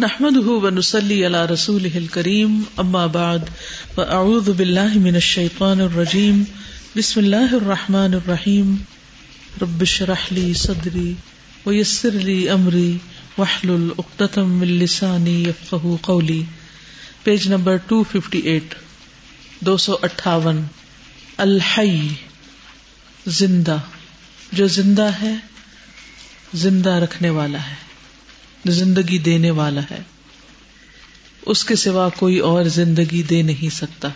نحمده ونسلي على رسوله الكريم، أما بعد، فأعوذ بالله من الشيطان الرجيم. بسم الله الرحمن الرحيم. رب اشرح لي صدري ويسر لي أمري، واحلل عقدة من لساني يفقهوا قولي. پیج نمبر 258 258 الحي زندہ. جو زندہ ہے، زندہ رکھنے والا ہے. زندگی دینے والا ہے۔ اس کے سوا کوئی اور زندگی دے نہیں سکتا۔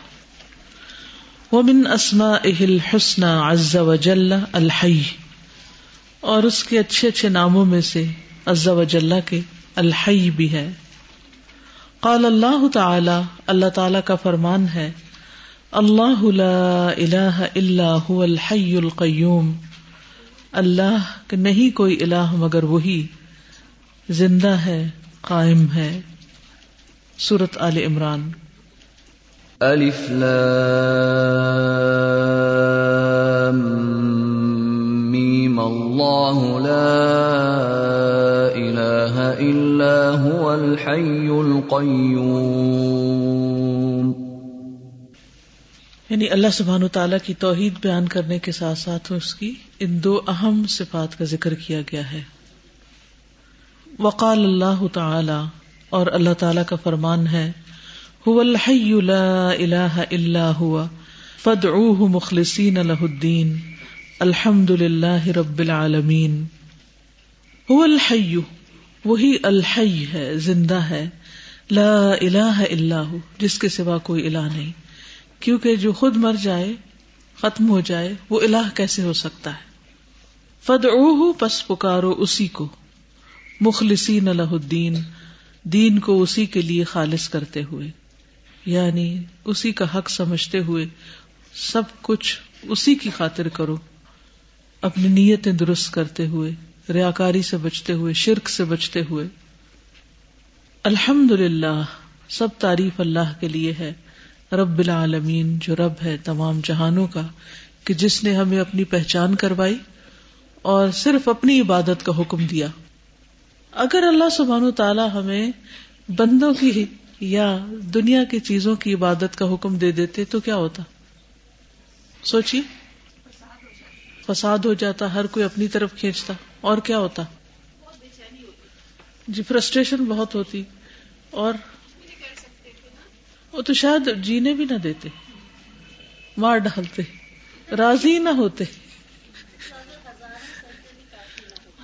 وہ من اسما اہل حسن عز و جل الحی اور اس کے اچھے اچھے ناموں میں سے عز و جل کے الحی بھی ہے۔ قال اللہ تعالی اللہ تعالی کا فرمان ہے، اللہ لا الہ الا هو الحی القیوم۔ اللہ کہ نہیں کوئی الہ مگر وہی۔ زندہ ہے قائم ہے۔ سورت عال عمران۔ الف لام میم اللہ لا الہ الا هو الحی القیوم یعنی اللہ سبحان تعالیٰ کی توحید بیان کرنے کے ساتھ ساتھ اس کی ان دو اہم صفات کا ذکر کیا گیا ہے۔ وقال اللہ تعالی، اور اللہ تعالی کا فرمان ہے، هو الحی لا الہ الا هو، فادعوه مخلصین له الدین الحمد للہ رب العالمین. هو الحی، وہی الحی ہے، زندہ ہے، لا الہ الا هو، جس کے سوا کوئی الہ نہیں، کیونکہ جو خود مر جائے، ختم ہو جائے، وہ الہ کیسے ہو سکتا ہے؟ فدعوه پس پکارو اسی کو۔ مخلصین الہ الدین، دین کو اسی کے لیے خالص کرتے ہوئے یعنی اسی کا حق سمجھتے ہوئے سب کچھ اسی کی خاطر کرو۔ اپنی نیتیں درست کرتے ہوئے، ریاکاری سے بچتے ہوئے، شرک سے بچتے ہوئے۔ الحمد للہ سب تعریف اللہ کے لیے ہے۔ رب العالمین، جو رب ہے تمام جہانوں کا، کہ جس نے ہمیں اپنی پہچان کروائی اور صرف اپنی عبادت کا حکم دیا۔ اگر اللہ سبحان و تعالیٰ ہمیں بندوں کی یا دنیا کی چیزوں کی عبادت کا حکم دے دیتے تو کیا ہوتا؟ سوچیے۔ فساد ہو جاتا، ہر کوئی اپنی طرف کھینچتا، اور کیا ہوتا؟ جی فرسٹریشن بہت ہوتی، اور وہ تو شاید جینے بھی نہ دیتے، مار ڈالتے، راضی نہ ہوتے۔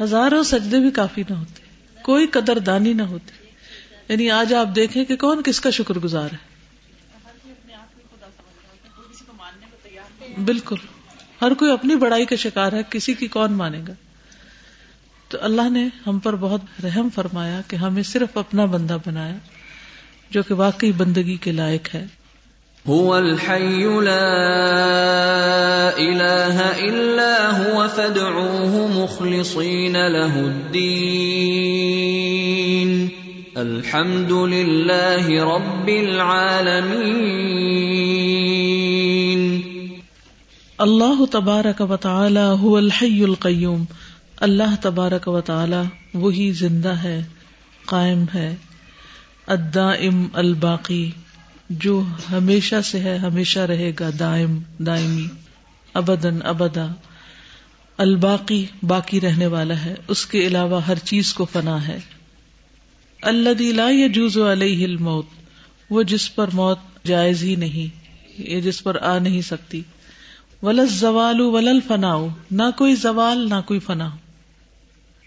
ہزاروں سجدے بھی کافی نہ ہوتے۔ کوئی قدر دانی نہ ہوتی۔ یعنی آج آپ دیکھیں کہ کون کس کا شکر گزار ہے۔ بالکل۔ ہر کوئی اپنی بڑائی کا شکار ہے، کسی کی کون مانے گا؟ تو اللہ نے ہم پر بہت رحم فرمایا کہ ہمیں صرف اپنا بندہ بنایا، جو کہ واقعی بندگی کے لائق ہے۔ هو الحي لا اله الا هو فادعوه مخلصين له الدين. الحمد لله رب العالمين. اللہ تبارک و تعالی هو الحي القيوم اللہ تبارک و تعالی وہی زندہ ہے، قائم ہے. الدائم الباقی. جو ہمیشہ سے ہے، ہمیشہ رہے گا، دائم، دائمی ابدن ابدا۔ الباقی، باقی رہنے والا ہے۔ اس کے علاوہ ہر چیز کو فنا ہے۔ اللہ لا جوز علیہ الموت، وہ جس پر موت جائز ہی نہیں، یہ جس پر آ نہیں سکتی۔ ول زوال ولل فنا نہ کوئی زوال، نہ کوئی فنا۔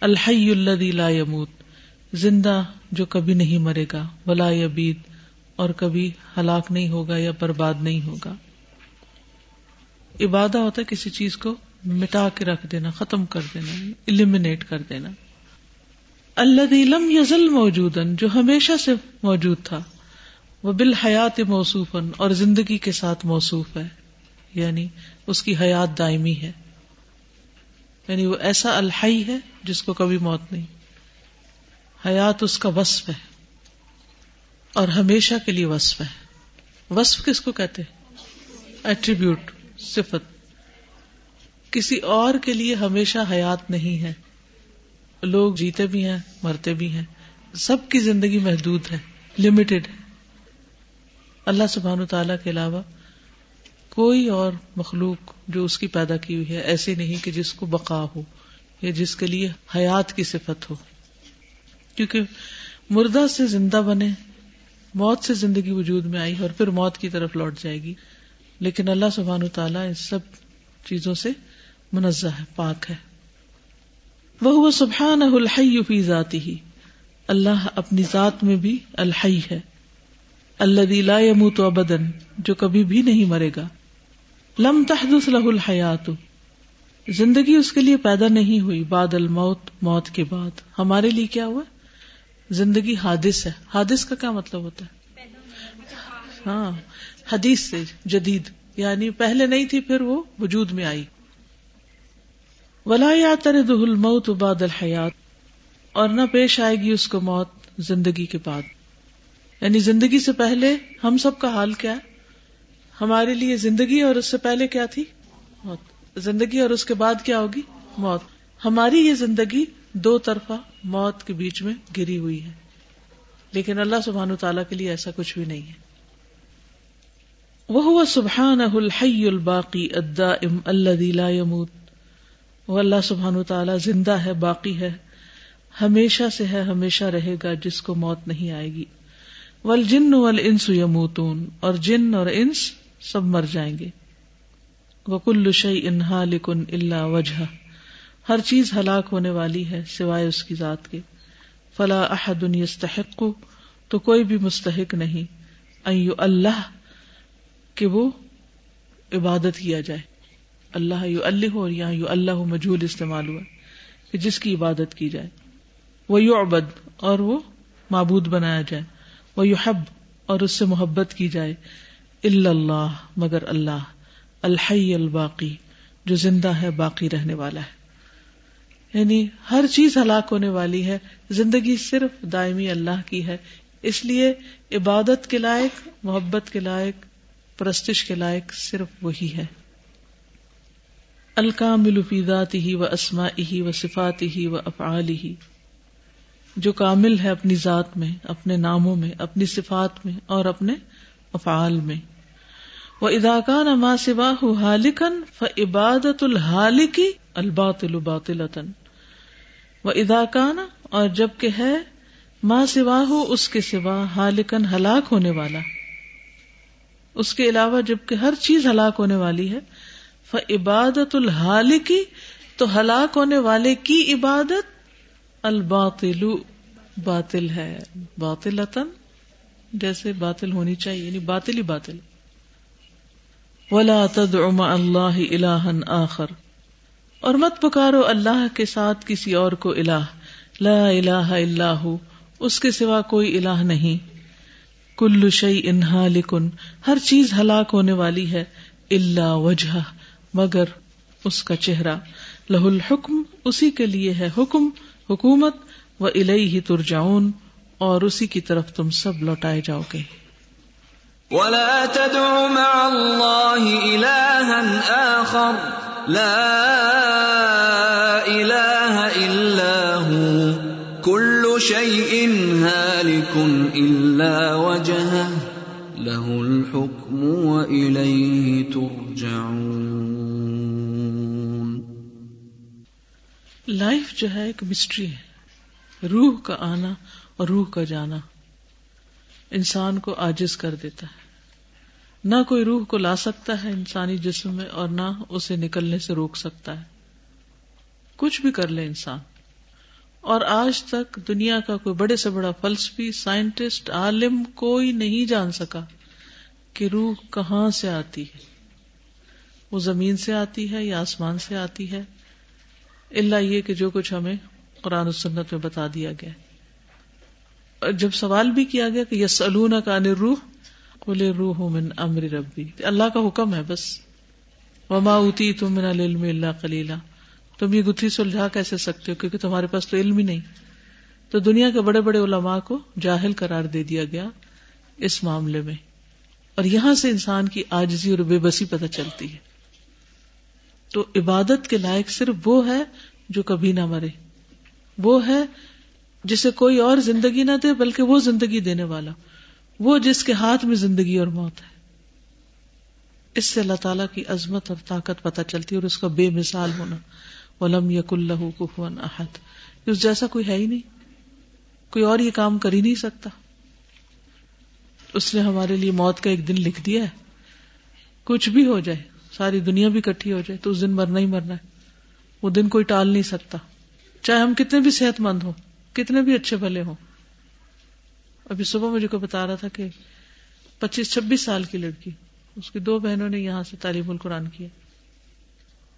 الحی اللہ لا يموت زندہ جو کبھی نہیں مرے گا۔ ولا یبید اور کبھی ہلاک نہیں ہوگا یا برباد نہیں ہوگا۔ عبادہ ہوتا ہے کسی چیز کو مٹا کے رکھ دینا، ختم کر دینا المنیٹ کر دینا۔ اللہ دلم یزل موجود جو ہمیشہ سے موجود تھا۔ وہ بالحیات موصوف اور زندگی کے ساتھ موصوف ہے۔ یعنی اس کی حیات دائمی ہے۔ یعنی وہ ایسا الحی ہے جس کو کبھی موت نہیں۔ حیات اس کا وصف ہے۔ اور ہمیشہ کے لیے وصف ہے۔ وصف کس کو کہتے ایٹریبیوٹ صفت۔ کسی اور کے لیے ہمیشہ حیات نہیں ہے۔ لوگ جیتے بھی ہیں، مرتے بھی ہیں۔ سب کی زندگی محدود ہے لمیٹڈ ہے۔ اللہ سبحان تعالی کے علاوہ کوئی اور مخلوق جو اس کی پیدا کی ہوئی ہے، ایسے نہیں کہ جس کو بقا ہو یا جس کے لیے حیات کی صفت ہو۔ کیونکہ مردہ سے زندہ بنے موت سے زندگی وجود میں آئی اور پھر موت کی طرف لوٹ جائے گی۔ لیکن اللہ سبحان و تعالیٰ ان سب چیزوں سے منزہ ہے، پاک ہے۔ وہ سبحان الحی فی ذاتی ہی اللہ اپنی ذات میں بھی الحی ہے۔ اللہ لا يموت ابدا، جو کبھی بھی نہیں مرے گا۔ لم تحدث له الحیات۔ زندگی اس کے لیے پیدا نہیں ہوئی، بعد الموت، موت کے بعد۔ ہمارے لیے کیا ہوا؟ زندگی حادث ہے۔ حادث کا کیا مطلب ہوتا ہے؟ ہاں حدیث سے جدید یعنی پہلے نہیں تھی، پھر وہ وجود میں آئی۔ ولا الموت بعد الحیات اور نہ پیش آئے گی اس کو موت زندگی کے بعد۔ یعنی زندگی سے پہلے ہم سب کا حال کیا ہے؟ ہمارے لیے زندگی اور اس سے پہلے کیا تھی؟ موت۔ زندگی اور اس کے بعد کیا ہوگی؟ موت۔ ہماری یہ زندگی دو طرفہ موت کے بیچ میں گری ہوئی ہے۔ لیکن اللہ سبحان تعالیٰ کے لیے ایسا کچھ بھی نہیں ہے۔ وہ سبحان الحی الباقی ادا ام اللہ يموت۔ وہ اللہ سبحان تعالیٰ زندہ ہے، باقی ہے۔ ہمیشہ سے ہے، ہمیشہ رہے گا، جس کو موت نہیں آئے گی۔ ول جن ول انس یموتون اور جن اور انس سب مر جائیں گے۔ وکل شعی انہا لکن اللہ وجہ ہر چیز ہلاک ہونے والی ہے سوائے اس کی ذات کے۔ فلا احد یستحق، تو کوئی بھی مستحق نہیں۔ ایو اللہ، کہ وہ عبادت کیا جائے۔ اللہ یو اللہ اور یہاں یو اللہ مجھول استعمال ہوا کہ جس کی عبادت کی جائے۔ وہ یو ابد اور وہ معبود بنایا جائے۔ وہ یو حب اور اس سے محبت کی جائے۔ اللہ، مگر اللہ، الحی الباقی، جو زندہ ہے، باقی رہنے والا ہے۔ یعنی ہر چیز ہلاک ہونے والی ہے، زندگی صرف دائمی اللہ کی ہے۔ اس لیے عبادت کے لائق، محبت کے لائق، پرستش کے لائق صرف وہی ہے۔ الکام الفیدات ہی و اسما ہی و صفات ہی و افعال ہی جو کامل ہے اپنی ذات میں، اپنے ناموں میں، اپنی صفات میں اور اپنے افعال میں۔ وہ اداکان ما سوا حالکن ف عبادت الحالکی الباط الباطلتن و اداکان اور جبکہ ہے ماں سوا ہو اس کے سوا حالکن ہلاک ہونے والا۔ اس کے علاوہ جبکہ ہر چیز ہلاک ہونے والی ہے ف عبادت الحالکی تو ہلاک ہونے والے کی عبادت؟ الباطل، باطل ہے۔ باطلتن جیسے باطل ہونی چاہیے یعنی باطل ہی باطل۔ ولا تدع مع اللہ الہ آخر۔ اور مت پکارو اللہ کے ساتھ کسی اور کو الہ۔ لا الہ الا ہو، اس کے سوا کوئی الہ نہیں۔ کل شعی انہا لکن ہر چیز ہلاک ہونے والی ہے اللہ وجہ مگر اس کا چہرہ۔ لہ الحکم، اسی کے لیے ہے حکم، حکومت، و الہی ترجعون۔ اور اسی کی طرف تم سب لوٹائے جاؤ گے۔ ولا تدع مع الله آخر۔ لا إله إلا هو. كل شيء هالك إلا وجهه. له الحكم وإليه ترجعون. لائف جو ہے ایک مسٹری ہے. روح کا آنا اور روح کا جانا. انسان کو آجز کر دیتا ہے. نہ کوئی روح کو لا سکتا ہے انسانی جسم میں اور نہ اسے نکلنے سے روک سکتا ہے۔ کچھ بھی کر لے انسان۔ اور آج تک دنیا کا کوئی بڑے سے بڑا فلسفی، سائنٹسٹ، عالم کوئی نہیں جان سکا کہ روح کہاں سے آتی ہے۔ وہ زمین سے آتی ہے یا آسمان سے آتی ہے۔ اللہ یہ کہ جو کچھ ہمیں قرآن و سنت میں بتا دیا گیا۔ جب سوال بھی کیا گیا کہ یس کا روح کل روح من امر ربی اللہ کا حکم ہے بس۔ وما اوتی تم من العلم اللہ کلیلہ تم یہ گتھی سلجھا کیسے سکتے ہو؟ کیونکہ تمہارے پاس تو علم ہی نہیں۔ تو دنیا کے بڑے بڑے علماء کو جاہل قرار دے دیا گیا اس معاملے میں۔ اور یہاں سے انسان کی آجزی اور بے بسی پتہ چلتی ہے۔ تو عبادت کے لائق صرف وہ ہے جو کبھی نہ مرے۔ وہ ہے جسے کوئی اور زندگی نہ دے بلکہ وہ زندگی دینے والا۔ وہ جس کے ہاتھ میں زندگی اور موت ہے۔ اس سے اللہ تعالیٰ کی عظمت اور طاقت پتہ چلتی ہے اور اس کا بے مثال ہونا۔ ولم یق اللہ کفون احد اس جیسا کوئی ہے ہی نہیں۔ کوئی اور یہ کام کر ہی نہیں سکتا۔ اس نے ہمارے لیے موت کا ایک دن لکھ دیا ہے۔ کچھ بھی ہو جائے، ساری دنیا بھی کٹھی ہو جائے تو اس دن مرنا ہی مرنا ہے۔ وہ دن کوئی ٹال نہیں سکتا۔ چاہے ہم کتنے بھی صحت مند ہوں، کتنے بھی اچھے بھلے ہوں۔ ابھی صبح مجھے کو بتا رہا تھا کہ پچیس چھبیس سال کی لڑکی، اس کی دو بہنوں نے یہاں سے تعلیم القرآن کیا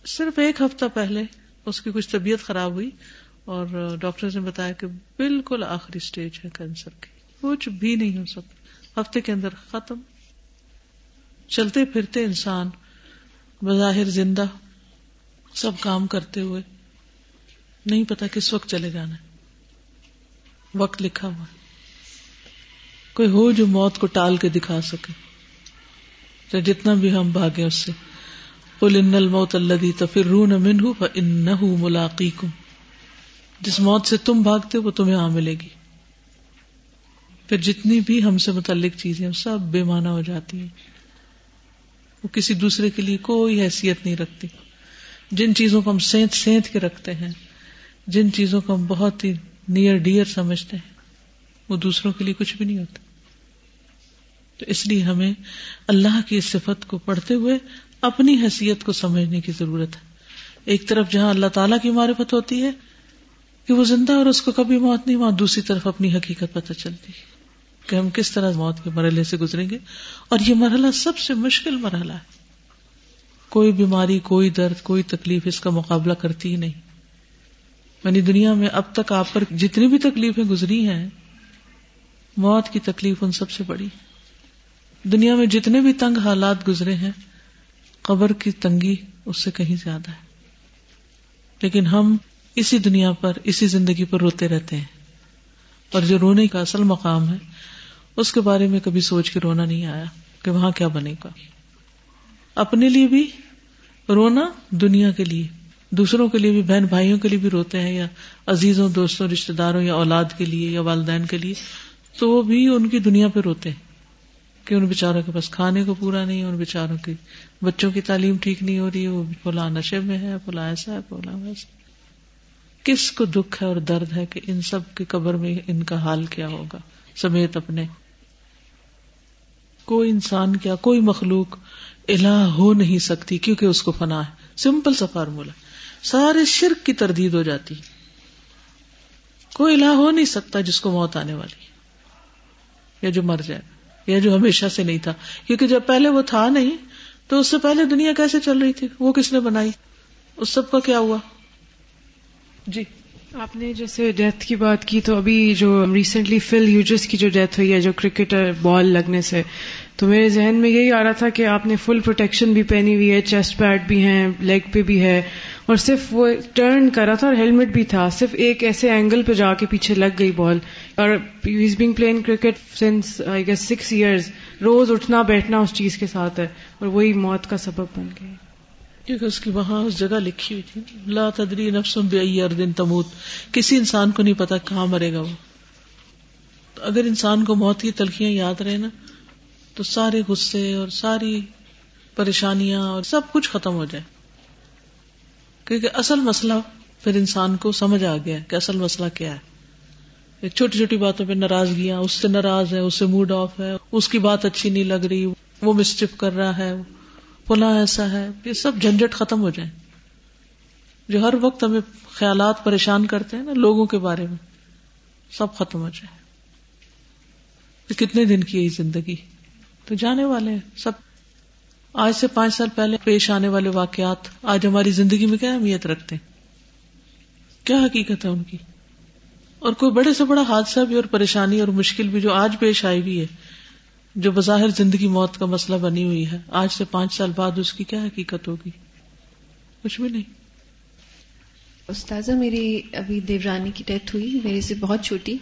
صرف ایک ہفتہ پہلے اس کی کچھ طبیعت خراب ہوئی اور ڈاکٹر نے بتایا کہ بالکل آخری اسٹیج ہے کینسر کی۔ کچھ بھی نہیں ہو سکتا۔ ہفتے کے اندر ختم۔ چلتے پھرتے انسان بظاہر زندہ سب کام کرتے ہوئے، نہیں پتا کس وقت چلے جانا ہے۔ وقت لکھا ہوا۔ کوئی ہو جو موت کو ٹال کے دکھا سکے۔ چاہے جتنا بھی ہم بھاگے اس سے۔ قل ان الموت الذي تفرون منه فانه ملاقيكم جس موت سے تم بھاگتے وہ تمہیں آ ملے گی۔ پھر جتنی بھی ہم سے متعلق چیزیں سب بے معنی ہو جاتی ہیں۔ وہ کسی دوسرے کے لیے کوئی حیثیت نہیں رکھتی۔ جن چیزوں کو ہم سینت سینت کے رکھتے ہیں، جن چیزوں کو ہم بہت ہی نیئر ڈیئر سمجھتے ہیں، وہ دوسروں کے لیے کچھ بھی نہیں ہوتا۔ تو اس لیے ہمیں اللہ کی صفت کو پڑھتے ہوئے اپنی حیثیت کو سمجھنے کی ضرورت ہے۔ ایک طرف جہاں اللہ تعالیٰ کی معرفت ہوتی ہے کہ وہ زندہ اور اس کو کبھی موت نہیں، وہاں دوسری طرف اپنی حقیقت پتہ چلتی ہے کہ ہم کس طرح موت کے مرحلے سے گزریں گے۔ اور یہ مرحلہ سب سے مشکل مرحلہ ہے۔ کوئی بیماری، کوئی درد، کوئی تکلیف اس کا مقابلہ کرتی ہی نہیں۔ یعنی دنیا میں اب تک آپ پر جتنی بھی تکلیفیں گزری ہیں، موت کی تکلیف ان سب سے بڑی ہے۔ دنیا میں جتنے بھی تنگ حالات گزرے ہیں، قبر کی تنگی اس سے کہیں زیادہ ہے۔ لیکن ہم اسی دنیا پر، اسی زندگی پر روتے رہتے ہیں۔ اور جو رونے کا اصل مقام ہے، اس کے بارے میں کبھی سوچ کے رونا نہیں آیا کہ وہاں کیا بنے گا۔ اپنے لیے بھی رونا دنیا کے لیے، دوسروں کے لیے بھی، بہن بھائیوں کے لیے بھی روتے ہیں یا عزیزوں، دوستوں رشتے داروں یا اولاد کے لیے یا والدین کے لیے، تو وہ بھی ان کی دنیا پہ روتے ہیں۔ کہ ان بےچاروں کے پاس کھانے کو پورا نہیں، ان بےچاروں کی بچوں کی تعلیم ٹھیک نہیں ہو رہی ہے وہ فلاں نشے میں ہے، فلاں ایسا ہے، فلاں ویسا کس کو دکھ ہے اور درد ہے کہ ان سب کی قبر میں ان کا حال کیا ہوگا؟ سمیت اپنے۔ کوئی انسان کیا، کوئی مخلوق الہ ہو نہیں سکتی کیونکہ اس کو فنا ہے۔ سمپل سا فارمولا۔ سارے شرک کی تردید ہو جاتی۔ کوئی الہ ہو نہیں سکتا جس کو موت آنے والی یا جو مر جائے۔ یا جو ہمیشہ سے نہیں تھا۔ کیونکہ جب پہلے وہ تھا نہیں، تو اس سے پہلے دنیا کیسے چل رہی تھی؟ وہ کس نے بنائی؟ اس سب کا کیا ہوا؟ جی۔ آپ نے جیسے ڈیتھ کی بات کی، تو ابھی جو ریسنٹلی فل یوجس کی جو ڈیتھ ہوئی ہے، جو کرکٹر بال لگنے سے، تو میرے ذہن میں یہی آ رہا تھا کہ آپ نے فل پروٹیکشن بھی پہنی ہوئی ہے، چیسٹ پیڈ بھی ہیں، لیگ پہ بھی ہے۔ اور صرف وہ ٹرن کرا تھا اور ہیلمٹ بھی تھا، صرف ایک ایسے اینگل پہ جا کے پیچھے لگ گئی بال اور as being plain cricket sense I guess six years روز اٹھنا بیٹھنا اس چیز کے ساتھ ہے اور وہی موت کا سبب بن گیا۔ کیونکہ اس کی وہاں اس جگہ لکھی ہوئی تھی، لا تدری نفسم بے اردن تموت۔ کسی انسان کو نہیں پتا کہاں مرے گا وہ۔ تو اگر انسان کو موت کی تلخیاں یاد رہے نا، تو سارے غصے اور ساری پریشانیاں اور سب کچھ ختم ہو جائے۔ کیونکہ اصل مسئلہ پھر انسان کو سمجھ آ گیا کہ اصل مسئلہ کیا ہے۔ چھوٹی چھوٹی باتوں پہ ناراضگیاں، اس سے ناراض ہے، اس سے موڈ آف ہے، اس کی بات اچھی نہیں لگ رہی، وہ مسٹف کر رہا ہے پلا ایسا ہے۔ یہ سب جھنجٹ ختم ہو جائیں جو ہر وقت ہمیں خیالات پریشان کرتے ہیں نا لوگوں کے بارے میں، سب ختم ہو جائے۔ کتنے دن کی ہے زندگی؟ تو جانے والے ہیں، سب آج سے پانچ سال پہلے پیش آنے والے واقعات آج ہماری زندگی میں کیا اہمیت رکھتے ہیں؟ کیا حقیقت ہے ان کی؟ اور کوئی بڑے سے بڑا حادثہ بھی اور پریشانی اور مشکل بھی جو آج پیش آئی بھی ہے، جو بظاہر زندگی موت کا مسئلہ بنی ہوئی ہے، آج سے پانچ سال بعد اس کی کیا حقیقت ہوگی؟ کچھ بھی نہیں۔ استاذہ، میری ابھی دیورانی کی ڈیتھ ہوئی، میرے سے بہت چھوٹی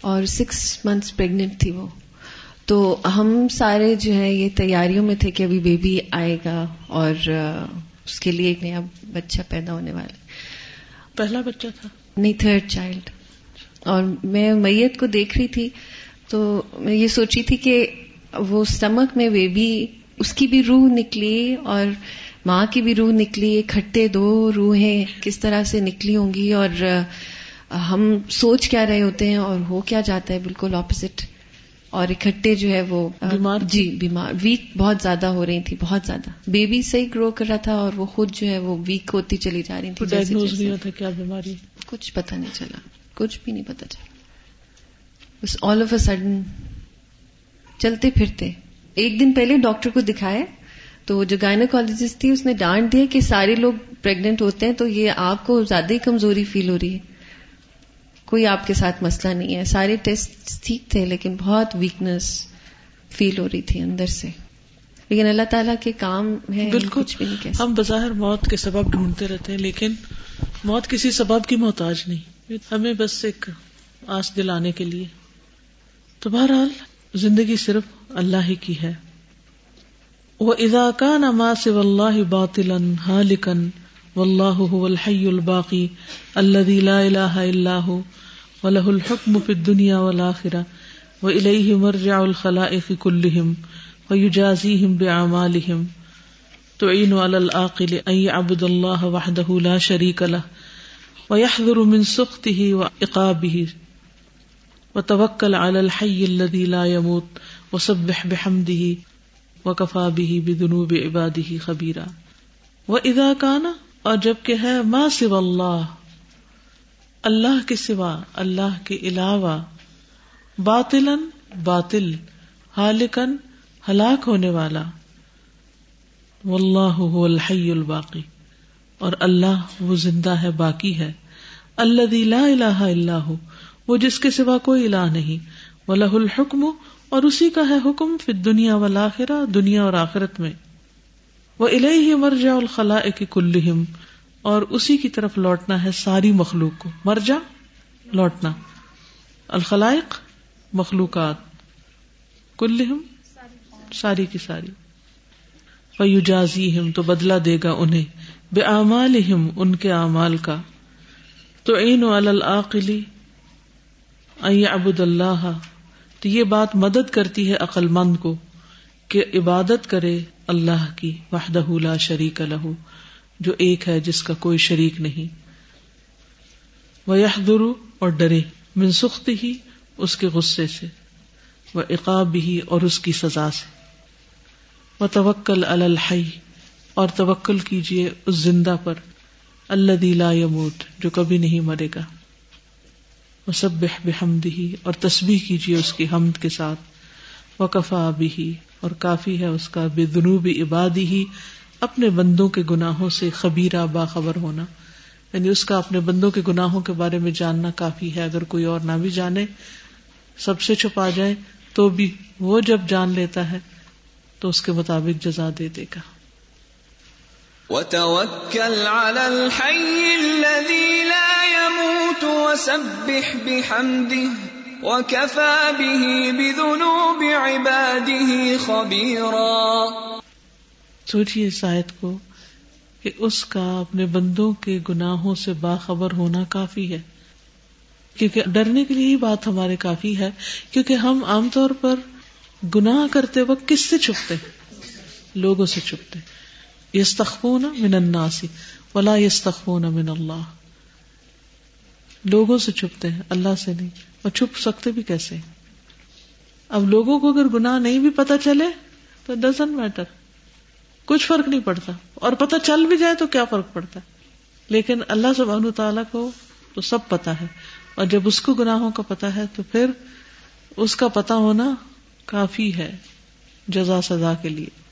اور سکس منتھس پریگنٹ تھی وہ۔ تو ہم سارے جو ہے یہ تیاریوں میں تھے کہ ابھی بیبی آئے گا اور اس کے لیے ایک نیا بچہ پیدا ہونے والا پہلا بچہ تھا؟ نہیں تھرڈ چائلڈ اور میں میت کو دیکھ رہی تھی تو میں یہ سوچی تھی کہ وہ اسٹمک میں بیبی اس کی بھی روح نکلی اور ماں کی بھی روح نکلی اکٹھے دو روحیں کس طرح سے نکلی ہوں گی اور ہم سوچ کیا رہے ہوتے ہیں اور ہو کیا جاتا ہے بالکل اپوزٹ اور اکٹھے جو ہے وہ بیمار جی بیمار ویک بہت زیادہ ہو رہی تھی بہت زیادہ۔ بیبی صحیح گرو کر رہا تھا اور وہ خود جو ہے وہ ویک ہوتی چلی جا رہی تھی جیسے جیسے۔ کیا بیماری کچھ پتہ نہیں چلا کچھ بھی نہیں پتہ چلا۔ بس آل آف اے سڈن چلتے پھرتے۔ ایک دن پہلے ڈاکٹر کو دکھایا تو جو گائناکالوجسٹ تھی اس نے ڈانٹ دیا کہ سارے لوگ پریگنٹ ہوتے ہیں تو یہ آپ کو زیادہ ہی کمزوری فیل ہو رہی ہے۔ کوئی آپ کے ساتھ مسئلہ نہیں ہے۔ سارے ٹیسٹ ٹھیک تھے لیکن بہت ویکنس فیل ہو رہی تھی اندر سے۔ لیکن اللہ تعالیٰ کے کام ہے بالکل۔ کچھ بھی نہیں ہم بظاہر موت کے سبب ڈھونڈتے رہتے ہیں لیکن موت کسی سبب کی محتاج نہیں۔ ہمیں بس ایک آس دلانے کے لیے۔ تو بہرحال زندگی صرف اللہ ہی کی ہے۔ وہ اضاکان ما سو اللہ باطل ہالکن واللہ هو الحی الباقی الذي لا الہ الا هو۔ وله الحكم في الدنيا والآخرة، وإليه مرجع الخلائق كلهم، ويجازيهم بأعمالهم. تعين على العاقل أن يعبد الله وحده لا شريك له، ويحذر من سخطه وعقابه. وتوكل على الحي الذي لا يموت، وسبح بحمده، وكفى به بذنوب عباده خبيرا. وإذا كان، اور جبکہ ہے ما سوا اللہ اللہ کے سوا، اللہ کے علاوہ باطل باطل حالکن ہلاک ہونے والا۔ واللہ هو الحی الباقی۔ اور اللہ وہ زندہ ہے، باقی ہے۔ اللہ لا الہ الا ہو وہ جس کے سوا کوئی الہ نہیں۔ ولہ الحکم۔ اور اسی کا ہے حکم فی دنیا والآخرہ، دنیا اور آخرت میں۔ وہ الہ مرجع الخلاء کی کلہم اور اسی کی طرف لوٹنا ہے ساری مخلوق کو۔ مرجع لوٹنا۔ الخلائق، مخلوقات۔ کلہم، ساری کی ساری۔ فیجازیہم، تو بدلہ دے گا انہیں۔ بے اعمالہم ان کے اعمال کا۔ تو عین العقلی ابود اللہ۔ تو یہ بات مدد کرتی ہے عقل مند کو کہ عبادت کرے اللہ کی، وحدہ لا شریک لہو جو ایک ہے جس کا کوئی شریک نہیں۔ وہ یحدرو اور ڈرے منسخت ہی اس کے غصے سے۔ وہ عقاب ہی اور اس کی سزا سے۔ وہ توکل الحی اور توکل کیجیے اس زندہ پر۔ اللہ دیلا یموت جو کبھی نہیں مرے گا۔ وہ سب بحمدی اور تسبیح کیجیے اس کی حمد کے ساتھ۔ وہ کفا بھی اور کافی ہے اس کا۔ بے دنوبی عبادی ہی اپنے بندوں کے گناہوں سے خبیرہ باخبر ہونا۔ یعنی اس کا اپنے بندوں کے گناہوں کے بارے میں جاننا کافی ہے۔ اگر کوئی اور نہ بھی جانے، سب سے چھپا جائے تو بھی وہ جب جان لیتا ہے تو اس کے مطابق جزا دے دے گا۔ وتوكل على الحي الذي لا يموت وسبح بحمده وكفى به بذنوب عباده خبيرا۔ سوچیے اس آیت کو کہ اس کا اپنے بندوں کے گناہوں سے باخبر ہونا کافی ہے۔ کیونکہ ڈرنے کے لیے ہی بات ہمارے کافی ہے۔ کیونکہ ہم عام طور پر گناہ کرتے وقت کس سے چھپتے لوگوں سے چھپتے یس تخون من الناس ولا یس تخون من اللہ۔ لوگوں سے چھپتے ہیں، اللہ سے نہیں۔ اور چھپ سکتے بھی کیسے؟ اب لوگوں کو اگر گناہ نہیں بھی پتا چلے تو ڈزنٹ میٹر کچھ فرق نہیں پڑتا۔ اور پتہ چل بھی جائے تو کیا فرق پڑتا۔ ہے لیکن اللہ سبحانہ تعالیٰ کو تو سب پتا ہے۔ اور جب اس کو گناہوں کا پتا ہے تو پھر اس کا پتا ہونا کافی ہے جزا سزا کے لیے۔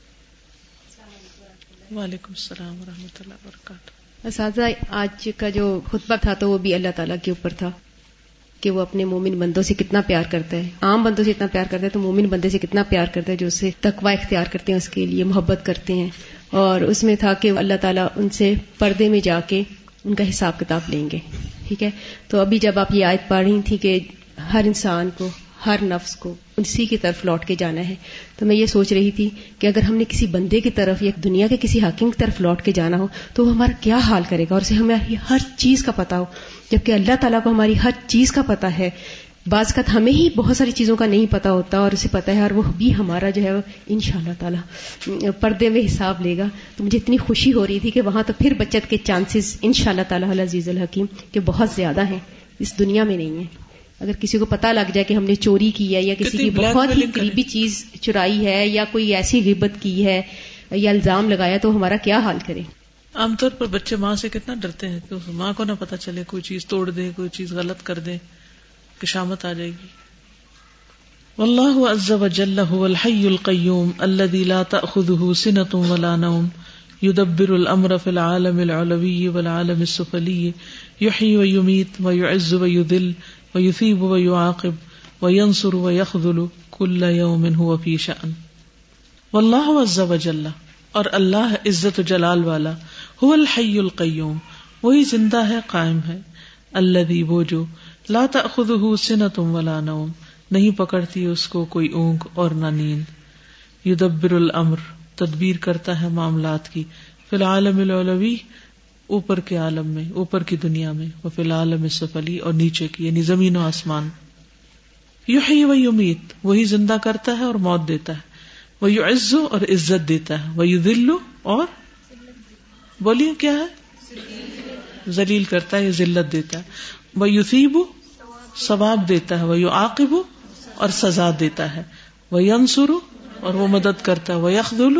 وعلیکم السلام و رحمۃ اللہ وبرکاتہ۔ اساتذہ، آج کا جو خطبہ تھا تو وہ بھی اللہ تعالیٰ کے اوپر تھا۔ کہ وہ اپنے مومن بندوں سے کتنا پیار کرتا ہے۔ عام بندوں سے اتنا پیار کرتا ہے تو مومن بندے سے کتنا پیار کرتا ہے جو اسے تقوا اختیار کرتے ہیں، اس کے لیے محبت کرتے ہیں۔ اور اس میں تھا کہ اللہ تعالیٰ ان سے پردے میں جا کے ان کا حساب کتاب لیں گے۔ ٹھیک ہے؟ تو ابھی جب آپ یہ آیت پڑھ رہی تھی کہ ہر انسان کو، ہر نفس کو اسی کی طرف لوٹ کے جانا ہے تو میں یہ سوچ رہی تھی کہ اگر ہم نے کسی بندے کی طرف یا دنیا کے کسی حاکم کی طرف لوٹ کے جانا ہو تو وہ ہمارا کیا حال کرے گا اور اسے ہمیں ہر چیز کا پتا ہو۔ جبکہ اللہ تعالیٰ کو ہماری ہر چیز کا پتا ہے۔ بعض کا ہمیں ہی بہت ساری چیزوں کا نہیں پتا ہوتا اور اسے پتا ہے اور وہ بھی ہمارا جو ہے ان شاء اللہ تعالیٰ پردے میں حساب لے گا۔ تو مجھے اتنی خوشی ہو رہی تھی کہ وہاں تو پھر بچت کے چانسز ان شاء اللہ تعالیٰ عزیز الحکیم کہ بہت زیادہ ہیں۔ اس دنیا میں نہیں ہے اگر کسی کو پتا لگ جائے کہ ہم نے چوری کی ہے یا کسی کی بہت ہی قریبی چیز چرائی ہے یا کوئی ایسی غیبت کی ہے یا الزام لگایا تو ہمارا کیا حال کرے؟ عام طور پر بچے ماں سے کتنا ڈرتے ہیں کہ ماں کو نہ پتا چلے کوئی چیز توڑ دے کوئی چیز غلط کر دے شامت آ جائے گی۔ واللہ عز وجل هو الحی القیوم الذي لا تأخذه سنة ولا نوم يدبر الامر في العالم العلوي والعالم السفلي يحيي ويميت ويعز ويذل و یوسیب و یو ويثيب ويعاقب وينصر ويخذل كل يوم هو في شأن۔ واللہ عز وجل، اور اللہ عزت و جلال والا هو الحی القیوم، وہی زندہ ہے، قائم ہے۔ الذي وہ جو لا تأخذه سنة ولا نوم، نہیں پکڑتی اس کو کوئی اونگ اور نہ نیند۔ یدبر الامر، تدبیر کرتا ہے معاملات کی۔ فی العالم العلوی اوپر کے عالم میں، اوپر کی دنیا میں وہ فی العالم سفلی اور نیچے کی یعنی زمین و آسمان۔ یحیی و یمیت، وہی زندہ کرتا ہے اور موت دیتا ہے۔ وہ یو عزو اور عزت دیتا ہے۔ وہ یو دلو اور بولیے کیا ہے؟ ذلیل کرتا ہے یا ذلت دیتا ہے۔ وہ یوسیب ثواب دیتا ہے۔ وہ یو عاقب اور سزا دیتا ہے۔ وہ ینسر اور وہ مدد کرتا ہے۔ وہ یخل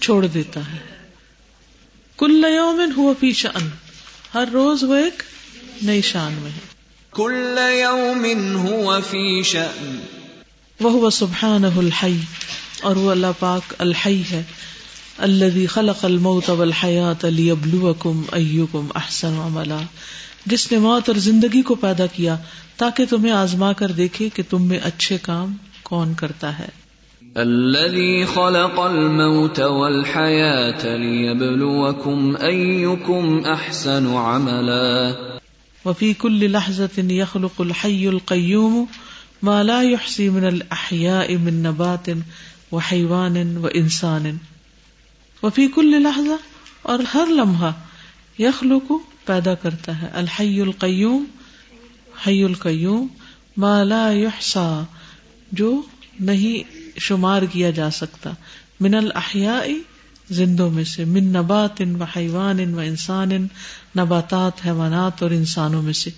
چھوڑ دیتا ہے۔ کل یومن ہوا فی شان ہر روز وہ ایک نئی شان میں ہے۔ كل يوم هو في شأن۔ وہ سبحانہ الحی۔ اور وہ اللہ پاک الحی ہے۔ الذي خلق الموت والحیات ليبلوكم ايكم احسن عملا۔ جس نے موت اور زندگی کو پیدا کیا تاکہ تمہیں آزما کر دیکھے کہ تم میں اچھے کام کون کرتا ہے۔ الذي خلق الموت والحياة ليبلوكم أيكم أحسن عملا. وفي كل لحظة يخلق الحي القيوم ما لا يحصي من الأحياء من نبات وحيوان وإنسان. وفي كل لحظة اور ہر لمحہ یخلق پیدا کرتا ہے الحی القیوم حی القیوم ما لا یحصا جو نہیں شمار کیا جا سکتا۔ من الاحیاء، زندوں میں سے۔ من نبات ان و حیوان و انسان، نباتات، حیوانات اور انسانوں میں سے۔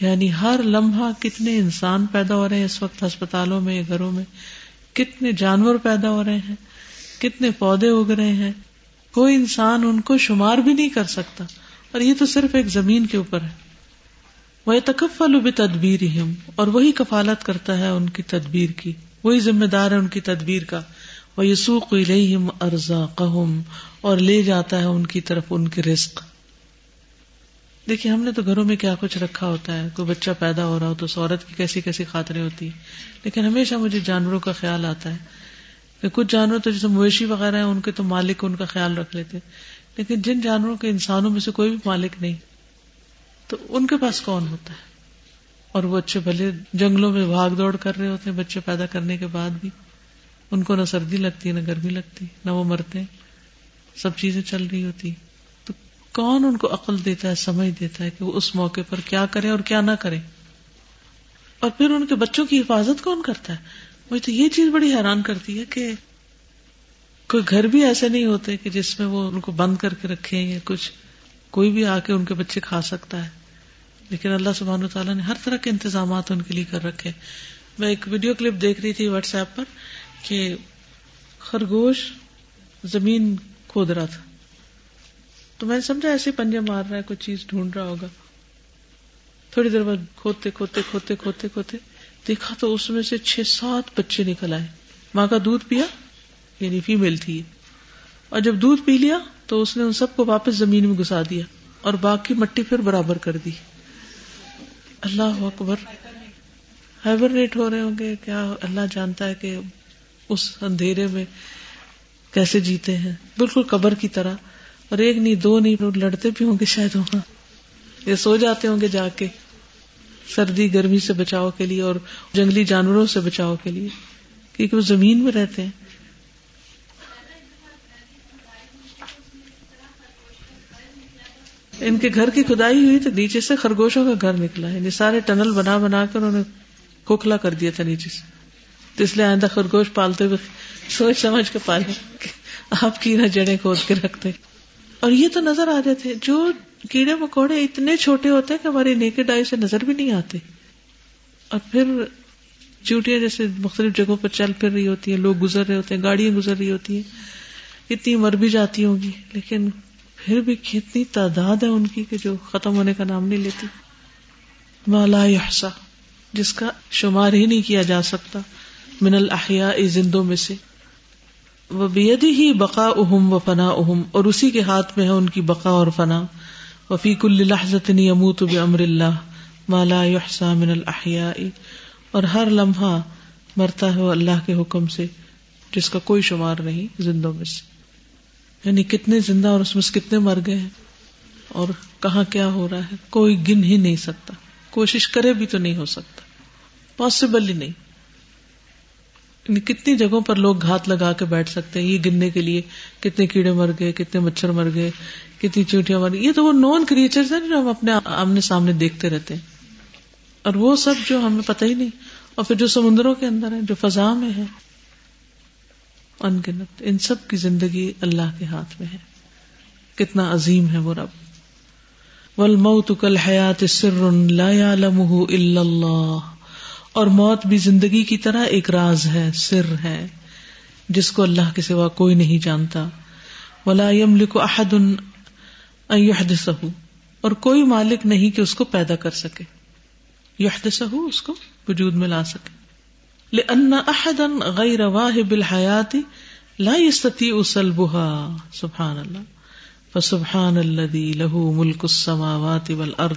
یعنی ہر لمحہ کتنے انسان پیدا ہو رہے ہیں اس وقت ہسپتالوں میں، گھروں میں۔ کتنے جانور پیدا ہو رہے ہیں۔ کتنے پودے اگ رہے ہیں۔ کوئی انسان ان کو شمار بھی نہیں کر سکتا۔ اور یہ تو صرف ایک زمین کے اوپر ہے۔ وہ تکفل بھی تدبیر اور وہی کفالت کرتا ہے ان کی تدبیر کی۔ وہی ذمہ دار ہے ان کی تدبیر کا۔ وہ یسوخ ارزا قہم اور لے جاتا ہے ان کی طرف ان کے رزق۔ دیکھیے، ہم نے تو گھروں میں کیا کچھ رکھا ہوتا ہے۔ کوئی بچہ پیدا ہو رہا ہو تو عورت کی کیسی کیسی خاطریں ہوتی لیکن ہمیشہ مجھے جانوروں کا خیال آتا ہے۔ کہ کچھ جانور تو جیسے مویشی وغیرہ ہیں، ان کے تو مالک، ان کا خیال رکھ لیتے لیکن جن جانوروں کے انسانوں میں سے کوئی بھی مالک نہیں۔ تو ان کے پاس کون ہوتا ہے؟ اور وہ اچھے بھلے جنگلوں میں بھاگ دوڑ کر رہے ہوتے ہیں، بچے پیدا کرنے کے بعد بھی۔ ان کو نہ سردی لگتی، نہ گرمی لگتی، نہ وہ مرتے سب چیزیں چل رہی ہوتی۔ تو کون ان کو عقل دیتا ہے، سمجھ دیتا ہے کہ وہ اس موقع پر کیا کرے اور کیا نہ کرے؟ اور پھر ان کے بچوں کی حفاظت کون کرتا ہے؟ مجھے تو یہ چیز بڑی حیران کرتی ہے کہ کوئی گھر بھی ایسے نہیں ہوتے کہ جس میں وہ ان کو بند کر کے رکھے یا کچھ، کوئی بھی آ کے ان کے بچے کھا سکتا ہے۔ لیکن اللہ سبحان و تعالیٰ نے ہر طرح کے انتظامات ان کے لیے کر رکھے۔ میں ایک ویڈیو کلپ دیکھ رہی تھی واٹس ایپ پر کہ خرگوش زمین کھود رہا تھا۔ تو میں نے سمجھا ایسے پنجے مار رہا ہے، کوئی چیز ڈھونڈ رہا ہوگا۔ تھوڑی دیر بعد کھوتے کھوتے کھوتے کھوتے کھوتے دیکھا تو اس میں سے چھ سات بچے نکل آئے۔ ماں کا دودھ پیا یعنی فیمل تھی اور جب دودھ پی لیا تو اس نے ان سب کو واپس زمین میں گھسا دیا اور باقی مٹی پھر برابر کر دی۔ اللہ اکبر۔ ہائبرنیٹ ہو رہے ہوں گے، کیا اللہ جانتا ہے کہ اس اندھیرے میں کیسے جیتے ہیں؟ بالکل قبر کی طرح۔ اور ایک نہیں، دو نہیں لڑتے بھی ہوں گے شاید وہاں۔ یہ سو جاتے ہوں گے جا کے۔ سردی، گرمی سے بچاؤ کے لیے اور جنگلی جانوروں سے بچاؤ کے لیے۔ کیونکہ وہ زمین میں رہتے ہیں۔ ان کے گھر کی کھدائی ہوئی تو نیچے سے خرگوشوں کا گھر نکلا یعنی سارے ٹنل بنا بنا کر انہوں نے کھوکھلا کر دیا تھا نیچے سے۔ تو اس لیے آئندہ خرگوش پالتے ہوئے سوچ سمجھ کے پالے آپ کی نہ جڑے کھود کے رکھتے۔ اور یہ تو نظر آ جاتے جو کیڑے مکوڑے اتنے چھوٹے ہوتے ہیں کہ ہماری نیکڈ آئی سے نظر بھی نہیں آتے۔ اور پھر چوٹیاں جیسے مختلف جگہوں پر چل پھر رہی ہوتی ہیں، لوگ گزر رہے ہوتے ہیں، گاڑیاں گزر رہی ہوتی ہیں۔ اتنی مر بھی جاتی ہوں گی، لیکن پھر بھی کتنی تعداد ہے ان کی کہ جو ختم ہونے کا نام نہیں لیتی؟ مالا یحسا جس کا شمار ہی نہیں کیا جا سکتا، من الحیا زندوں میں سے۔ وہ بیدی ہی بقا اہم و فنا اہم اور اسی کے ہاتھ میں ہے ان کی بقا اور فنا۔ وفیق اللہ اموت بمر اللہ مالا یحسا من الحیا اور ہر لمحہ مرتا ہے وہ اللہ کے حکم سے، جس کا کوئی شمار نہیں زندوں میں سے۔ یعنی کتنے زندہ اور اس میں سے کتنے مر گئے ہیں اور کہاں کیا ہو رہا ہے؟ کوئی گن ہی نہیں سکتا۔ کوشش کرے بھی تو نہیں ہو سکتا۔ پاسبل ہی نہیں۔ یعنی کتنی جگہوں پر لوگ گھات لگا کے بیٹھ سکتے ہیں۔ یہ گننے کے لیے کتنے کیڑے مر گئے، کتنے مچھر مر گئے، کتنی چوٹیاں مر گئی یہ تو وہ نون کریچر ہیں جو ہم اپنے آمنے سامنے دیکھتے رہتے ہیں۔ اور وہ سب جو ہمیں پتہ ہی نہیں۔ اور پھر جو سمندروں کے اندر ہے جو فضا میں ہے ان گنت ان سب کی زندگی اللہ کے ہاتھ میں ہے۔ کتنا عظیم ہے وہ رب۔ والموت کالحیات سر لا يعلمه الا اللہ اور موت بھی زندگی کی طرح ایک راز ہے، سر ہے، جس کو اللہ کے سوا کوئی نہیں جانتا۔ ولا يملك احد ان يحدثه۔ اور کوئی مالک نہیں کہ اس کو پیدا کر سکے۔ يحدثه، اس کو وجود میں لا سکے۔ لأن احدا غیر واهب الحیات لا يستطيع سلبها. سبحان اللہ. فسبحان الذي له ملك السماوات والارض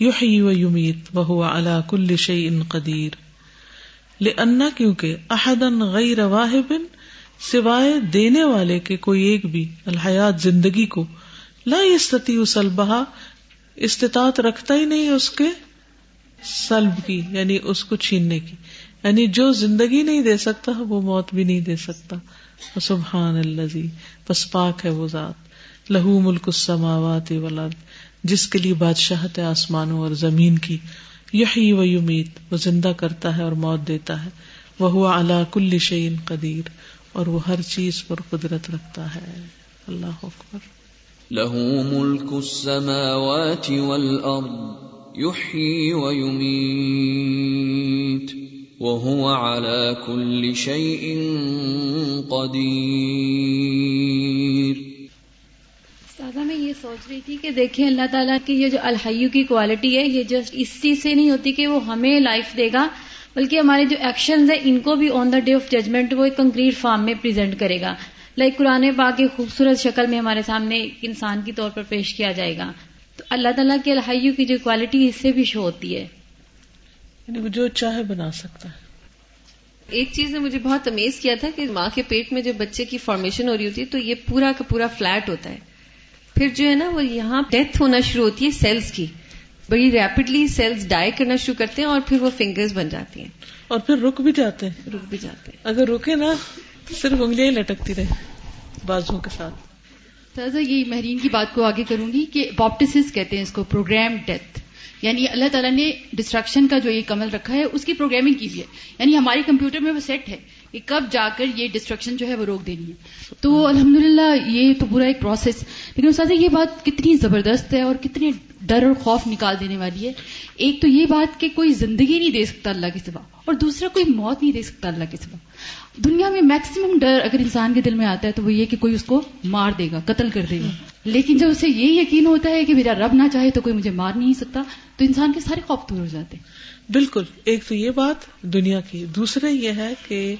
يحيي ويميت، وهو على كل شيء قدير. لأن کیونکہ احدا غیر واهب، سوائے دینے والے کے کوئی ایک بھی الحیات زندگی کو لا يستطيع سلبها، استطاعت رکھتا ہی نہیں اس کے سلب کی یعنی اس کو چھیننے کی. یعنی جو زندگی نہیں دے سکتا، وہ موت بھی نہیں دے سکتا۔ سبحان اللہ بس پاک ہے وہ ذات۔ لہو ملک السماوات والارض، جس کے لیے بادشاہت ہے آسمانوں اور زمین کی۔ یہی و یمیت، وہ زندہ کرتا ہے اور موت دیتا ہے۔ وہ اعلی کل شعین قدیر، اور وہ ہر چیز پر قدرت رکھتا ہے۔ اللہ اکبر۔ له ملك السماوات والأرض يحيي ويميت وهو على كل شيء قدير۔ استاذہ، میں یہ سوچ رہی تھی کہ دیکھیں، اللہ تعالیٰ کی یہ جو الحیو کی کوالٹی ہے، یہ جسٹ اس چیز سے نہیں ہوتی کہ وہ ہمیں لائف دے گا، بلکہ ہمارے جو ایکشنز ہیں، ان کو بھی on the day of judgement وہ ایک کنکریٹ فارم میں پریزنٹ کرے گا۔ لائک قرآن پاک کی خوبصورت شکل میں ہمارے سامنے ایک انسان کی طور پر پیش کیا جائے گا۔ تو اللہ تعالیٰ کی الحیو کی جو کوالٹی اس سے بھی شو ہوتی ہے۔ یعنی جو چاہے بنا سکتا ہے۔ ایک چیز نے مجھے بہت امیز کیا تھا کہ ماں کے پیٹ میں جب بچے کی فارمیشن ہو رہی ہوتی ہے تو یہ پورا کا پورا فلیٹ ہوتا ہے۔ پھر جو ہے نا وہ یہاں ڈیتھ ہونا شروع ہوتی ہے سیلز کی۔ بڑی ریپڈلی سیلز ڈائی کرنا شروع کرتے ہیں اور پھر وہ فنگرز بن جاتی ہیں۔ اور پھر رک بھی جاتے ہیں۔ رک بھی جاتے ہیں۔ اگر رکے نا تو صرف انگلیاں ہی لٹکتی رہے بازو کے ساتھ۔ سر یہ مہرین کی بات کو آگے کروں گی کہ باپٹس کہتے ہیں اس کو پروگرام ڈیتھ یعنی اللہ تعالیٰ نے ڈسٹرکشن کا جو یہ کمل رکھا ہے، اس کی پروگرامنگ کی ہے۔ یعنی ہمارے کمپیوٹر میں وہ سیٹ ہے کہ کب جا کر یہ ڈسٹرکشن جو ہے وہ روک دینی ہے۔ تو الحمدللہ یہ تو پورا ایک پروسیس لیکن استاد یہ بات کتنی زبردست ہے اور کتنے ڈر اور خوف نکال دینے والی ہے۔ ایک تو یہ بات کہ کوئی زندگی نہیں دے سکتا اللہ کے سوا اور دوسرا کوئی موت نہیں دے سکتا اللہ کے سوا۔ دنیا میں میکسیمم ڈر اگر انسان کے دل میں آتا ہے تو وہ یہ کہ کوئی اس کو مار دے گا، قتل کر دے گا۔ لیکن جب اسے یہ یقین ہوتا ہے کہ میرا رب نہ چاہے تو کوئی مجھے مار نہیں سکتا، تو انسان کے سارے خوف دور ہو جاتے بالکل، ایک تو یہ بات دنیا کی دوسرے یہ ہے کہ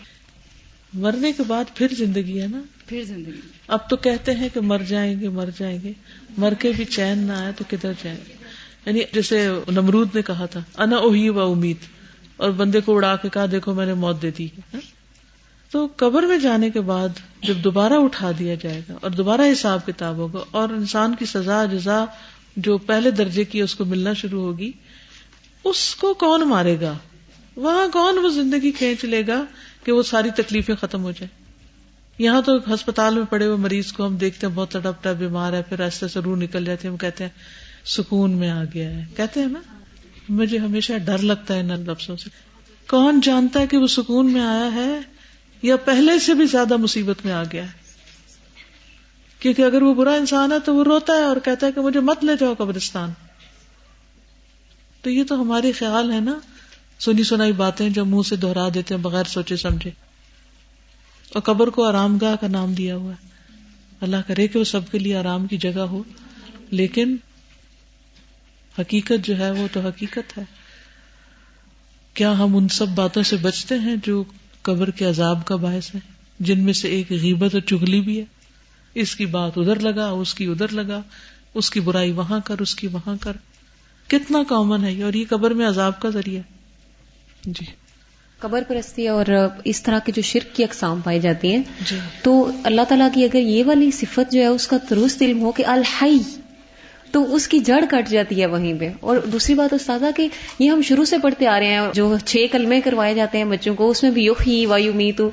مرنے کے بعد پھر زندگی ہے نا۔ پھر زندگی۔ اب تو کہتے ہیں کہ مر جائیں گے، مر جائیں گے۔ مر کے بھی چین نہ آئے تو کدھر جائیں گے؟ یعنی جیسے نمرود نے کہا تھا، انا اوہی و امید۔ اور بندے کو اڑا کے کہا، دیکھو میں نے موت دے دی۔ ہاں؟ تو قبر میں جانے کے بعد جب دوبارہ اٹھا دیا جائے گا اور دوبارہ حساب کتاب ہوگا اور انسان کی سزا، جزا جو پہلے درجے کی اس کو ملنا شروع ہوگی، اس کو کون مارے گا؟ وہاں کون وہ زندگی کھینچ لے گا کہ وہ ساری تکلیفیں ختم ہو جائیں؟ یہاں تو ہسپتال میں پڑے ہوئے مریض کو ہم دیکھتے ہیں بہت تڑپتا بیمار ہے، پھر راستے سے روح نکل جاتے ہیں ہم کہتے ہیں، سکون میں آ گیا ہے۔ کہتے ہیں نا، مجھے ہمیشہ ڈر لگتا ہے ان لفظوں سے۔ کون جانتا ہے کہ وہ سکون میں آیا ہے یا پہلے سے بھی زیادہ مصیبت میں آ گیا ہے؟ کیونکہ اگر وہ برا انسان ہے تو وہ روتا ہے اور کہتا ہے کہ مجھے مت لے جاؤ قبرستان۔ تو یہ تو ہمارے خیال ہے نا، سنی سنائی باتیں جو منہ سے دوہرا دیتے ہیں بغیر سوچے سمجھے۔ اور قبر کو آرام گاہ کا نام دیا ہوا ہے۔ اللہ کرے کہ وہ سب کے لیے آرام کی جگہ ہو۔ لیکن حقیقت جو ہے وہ تو حقیقت ہے۔ کیا ہم ان سب باتوں سے بچتے ہیں جو قبر کے عذاب کا باعث ہے جن میں سے ایک غیبت اور چگلی بھی ہے۔ اس کی بات ادھر لگا، اس کی ادھر لگا۔ اس کی برائی وہاں کر، اس کی وہاں کر۔ کتنا کامن ہے اور یہ قبر میں عذاب کا ذریعہ جی۔ قبر پرستی اور اس طرح کے جو شرک کی اقسام پائی جاتی ہیں جی۔ تو اللہ تعالیٰ کی اگر یہ والی صفت جو ہے اس کا درست علم ہو کہ الحی تو اس کی جڑ کٹ جاتی ہے وہیں پہ۔ اور دوسری بات استاذہ کہ یہ ہم شروع سے پڑھتے آ رہے ہیں جو چھ کلمے کروائے جاتے ہیں بچوں کو اس میں بھی یوہی وایو میتو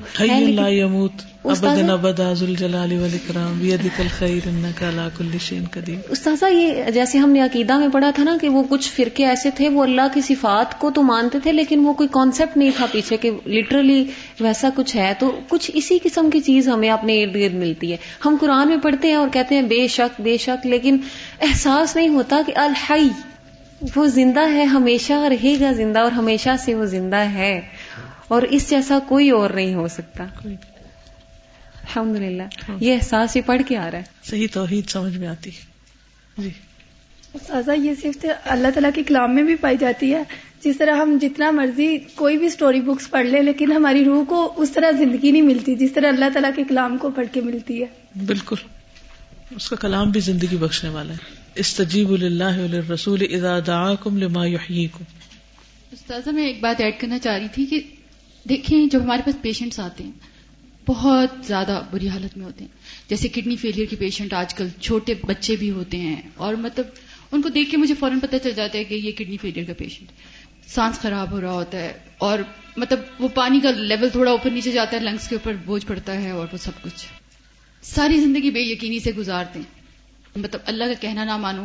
استاذہ- ابدا ذوالجلال والاکرام بیدک الخیر انک علی کل شیء قدیر. استاذہ یہ جیسے ہم نے عقیدہ میں پڑھا تھا نا کہ وہ کچھ فرقے ایسے تھے وہ اللہ کی صفات کو تو مانتے تھے لیکن وہ کوئی کانسیپٹ نہیں تھا پیچھے کہ لٹرلی ویسا کچھ ہے۔ تو کچھ اسی قسم کی چیز ہمیں اپنے ارد گرد ملتی ہے۔ ہم قرآن میں پڑھتے ہیں اور کہتے ہیں بے شک بے شک لیکن احساس نہیں ہوتا کہ الحی وہ زندہ ہے ہمیشہ رہے گا زندہ اور ہمیشہ سے وہ زندہ ہے۔ اور اس جیسا کوئی اور نہیں ہو سکتا۔ الحمد للہ یہ احساس ہی پڑھ کے آ رہا ہے۔ صحیح توحید سمجھ میں آتی۔ جی۔ استاذہ یہ صرف اللہ تعالیٰ کے کلام میں بھی پائی جاتی ہے۔ جس طرح ہم جتنا مرضی کوئی بھی سٹوری بکس پڑھ لیں لیکن ہماری روح کو اس طرح زندگی نہیں ملتی جس طرح اللہ تعالیٰ کے کلام کو پڑھ کے ملتی ہے۔ بالکل۔ اس کا کلام بھی زندگی بخشنے والا ہے۔ استجیب اللہ رسول اذا دعاکم لما یحییکم۔ استاذہ میں ایک بات ایڈ کرنا چاہ رہی تھی کہ دیکھیں جب ہمارے پاس پیشنٹس آتے ہیں بہت زیادہ بری حالت میں ہوتے ہیں۔ جیسے کڈنی فیلئر کے پیشنٹ آج کل چھوٹے بچے بھی ہوتے ہیں اور مطلب ان کو دیکھ کے مجھے فوراً پتہ چل جاتا ہے کہ یہ کڈنی فیلئر کا پیشنٹ سانس خراب ہو رہا ہوتا ہے اور مطلب وہ پانی کا لیول تھوڑا اوپر نیچے جاتا ہے لنگس کے اوپر بوجھ پڑتا ہے اور وہ سب کچھ۔ ساری زندگی بے یقینی سے گزارتے ہیں۔ مطلب اللہ کا کہنا نہ مانو،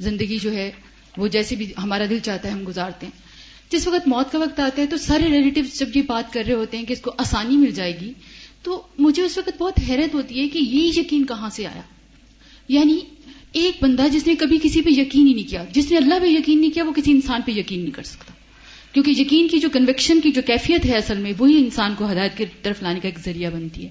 زندگی جو ہے وہ جیسے بھی ہمارا دل چاہتا ہے ہم گزارتے ہیں۔ جس وقت موت کا وقت آتا ہے تو سارے ریلیٹو جب یہ بات کر رہے ہوتے ہیں کہ اس کو آسانی مل جائے گی تو مجھے اس وقت بہت حیرت ہوتی ہے کہ یہ یقین کہاں سے آیا؟ یعنی ایک بندہ جس نے کبھی کسی پہ یقین ہی نہیں کیا، جس نے اللہ پہ یقین نہیں کیا، وہ کسی انسان پہ یقین نہیں کر سکتا۔ کیونکہ یقین کی جو کنوکشن کی جو کیفیت ہے اصل میں، وہی انسان کو ہدایت کی طرف لانے کا ایک ذریعہ بنتی ہے۔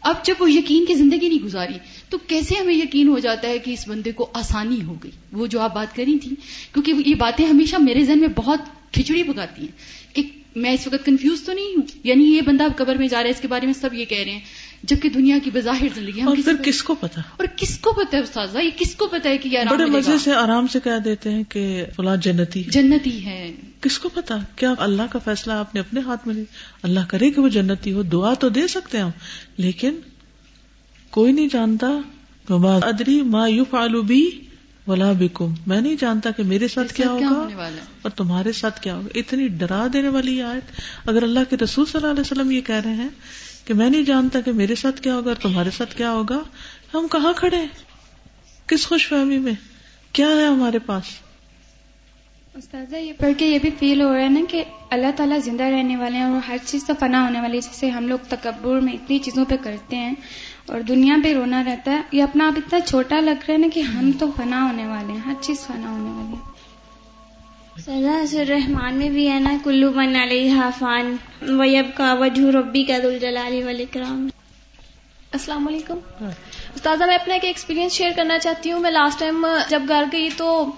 اب جب وہ یقین کی زندگی نہیں گزاری، تو کیسے ہمیں یقین ہو جاتا ہے کہ اس بندے کو آسانی ہو گئی؟ وہ جو آپ بات کری تھی کیونکہ یہ باتیں ہمیشہ میرے ذہن میں بہت کھچڑی پکاتی ہیں کہ میں اس وقت کنفیوز تو نہیں ہوں؟ یعنی یہ بندہ اب قبر میں جا رہا ہے اس کے بارے میں سب یہ کہہ رہے ہیں جبکہ دنیا کی بظاہر زندگی اور پھر کس کو پتا اور کس کو پتا ہے استاذہ؟ یہ کس کو پتا ہے کہ یہ بڑے مزے؟ سے آرام سے کہہ دیتے ہیں کہ فلاں جنتی جنتی ہے۔ کس کو پتا کیا اللہ کا فیصلہ آپ نے اپنے ہاتھ میں لیا؟ اللہ کرے کہ وہ جنتی ہو دعا تو دے سکتے ہیں ہم لیکن کوئی نہیں جانتا۔ ادری ما یفعل بی ولا بکم میں نہیں جانتا کہ میرے ساتھ کیا ہوگا اور تمہارے ساتھ کیا ہوگا۔ اتنی ڈرا دینے والی آیت۔ اگر اللہ کے رسول صلی اللہ علیہ وسلم یہ کہہ رہے ہیں کہ میں نہیں جانتا کہ میرے ساتھ کیا ہوگا اور تمہارے ساتھ کیا ہوگا ہم کہاں کھڑے ہیں؟ کس خوش فہمی میں؟ کیا ہے ہمارے پاس؟ استاذہ یہ پڑھ کے یہ بھی فیل ہو رہا ہے نا کہ اللہ تعالیٰ زندہ رہنے والے ہیں اور ہر چیز کا فنا ہونے والی ہے۔ جیسے ہم لوگ تکبر میں اتنی چیزوں پہ کرتے ہیں۔ اور دنیا پہ رونا رہتا ہے۔ یہ اپنا آپ اتنا چھوٹا لگ رہا ہے نا کہ ہم تو فنا ہونے والے ہیں ہر چیز فنا ہونے والی ہے۔ سزا رحمان میں بھی ہے نا کلو من علیہ فان ویب کا وجہ ربی کا دلجلالی والاکرام۔ السلام علیکم۔ استاذہ میں اپنا ایک ایکسپیرینس شیئر کرنا چاہتی ہوں۔ میں لاسٹ ٹائم جب گھر گئی تو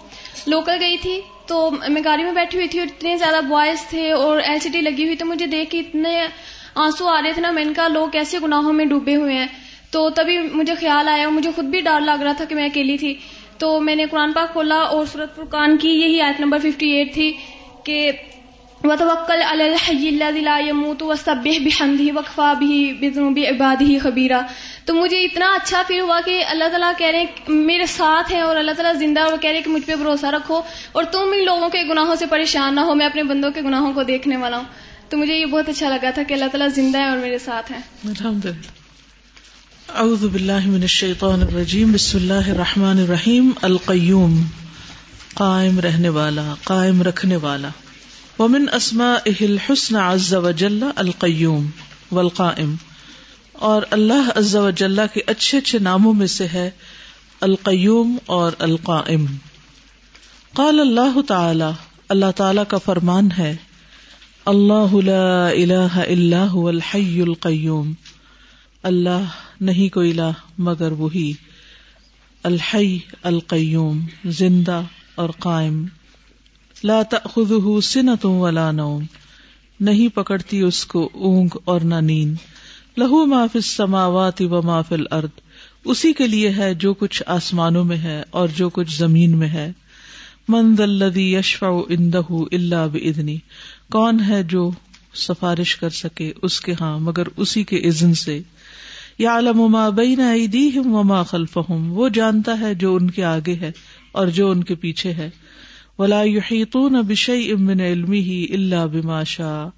لوکل گئی تھی تو میں گاڑی میں بیٹھی ہوئی تھی اور اتنے زیادہ بوائز تھے اور ایل سی ڈی لگی ہوئی تو مجھے دیکھ کے اتنے آنسو آ رہے تھے نا میں ان کا لوگ کیسے گناہوں میں ڈوبے ہوئے ہیں۔ تو تبھی مجھے خیال آیا اور مجھے خود بھی ڈر لگ رہا تھا کہ میں اکیلی تھی۔ تو میں نے قرآن پاک کھولا اور سورت فرقان کی یہی آیت نمبر 58 تھی کہ وتوکل علی الحی الذی لا يموت وسبح بحمده وکفى به بذنوب عباده خبیرا تو مجھے اتنا اچھا فیل ہوا کہ اللہ تعالیٰ کہہ رہے ہیں، میرے ساتھ ہیں اور اللہ تعالیٰ زندہ اور کہہ رہے ہیں کہ مجھ پہ بھروسہ رکھو اور تم ان لوگوں کے گناہوں سے پریشان نہ ہو، میں اپنے بندوں کے گناہوں کو دیکھنے والا ہوں۔ تو مجھے یہ بہت اچھا لگا تھا کہ اللہ تعالیٰ زندہ ہے اور میرے ساتھ ہیں۔ الحمد اعوذ باللہ من الشیطان الرجیم، بسم اللہ الرحمن الرحیم، القیوم، قائم رہنے والا، قائم رکھنے والا۔ ومن اسمائه الحسن عز وجل، القیوم والقائم۔ اور اللہ عز وجل کے اچھے اچھے ناموں میں سے ہے، القیوم اور القائم۔ قال اللہ تعالی اللہ تعالی کا فرمان ہے، اللہ لا الہ الا هو الحی القیوم۔ اللہ نہیں کوئی الہ مگر وہی۔ الحی القیوم، زندہ اور قائم۔ لا تأخذه سنة ولا نوم۔ نہیں پکڑتی اس کو اونگ اور نہ نیند لہو ما فی السماوات و ما فی الارض۔ اسی کے لیے ہے جو کچھ آسمانوں میں ہے اور جو کچھ زمین میں ہے۔ من الذی یشفع عنده الا باذنی کون ہے جو سفارش کر سکے اس کے ہاں مگر اسی کے اذن سے۔ یعلم ما بین ایدیہم وما خلفہم، وہ جانتا ہے جو ان کے آگے ہے اور جو ان کے پیچھے ہے۔ ولا يحيطون بشيء من علمه الا بما شاء،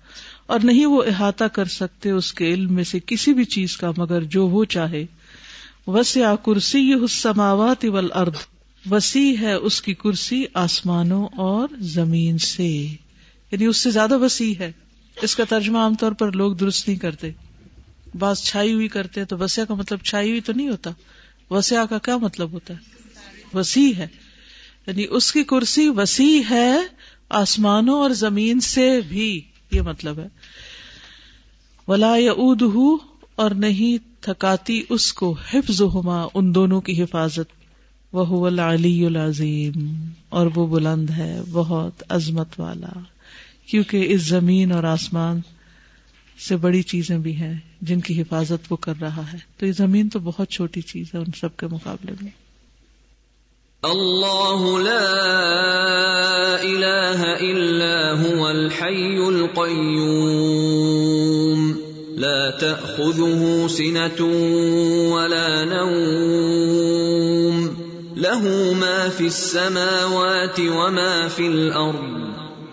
اور نہیں وہ احاطہ کر سکتے اس کے علم میں سے کسی بھی چیز کا مگر جو وہ چاہے۔ وسع کرسیہ السماوات والارض، وسیع ہے اس کی کرسی آسمانوں اور زمین سے۔ یعنی اس سے زیادہ وسیع ہے۔ اس کا ترجمہ عام طور پر لوگ درست نہیں کرتے۔ بعض چھائی ہوئی کرتے تو وسیع کا مطلب چھائی ہوئی تو نہیں ہوتا۔ وسیع کا کیا مطلب ہوتا ہے؟ وسیع ہے۔ یعنی اس کی کرسی وسیع ہے آسمانوں اور زمین سے بھی۔ یہ مطلب ہے۔ ولا ید اور نہیں تھکاتی اس کو حفظ ہوما ان دونوں کی حفاظت۔ وہ العلی العظیم اور وہ بلند ہے، بہت عظمت والا۔ کیونکہ اس زمین اور آسمان سے بڑی چیزیں بھی ہیں جن کی حفاظت وہ کر رہا ہے۔ تو یہ زمین تو بہت چھوٹی چیز ہے ان سب کے مقابلے میں۔ اللہ لا الہ الا هو الحی القیوم۔ لا تأخذه سنة ولا نوم۔ له ما في السماوات وما في الأرض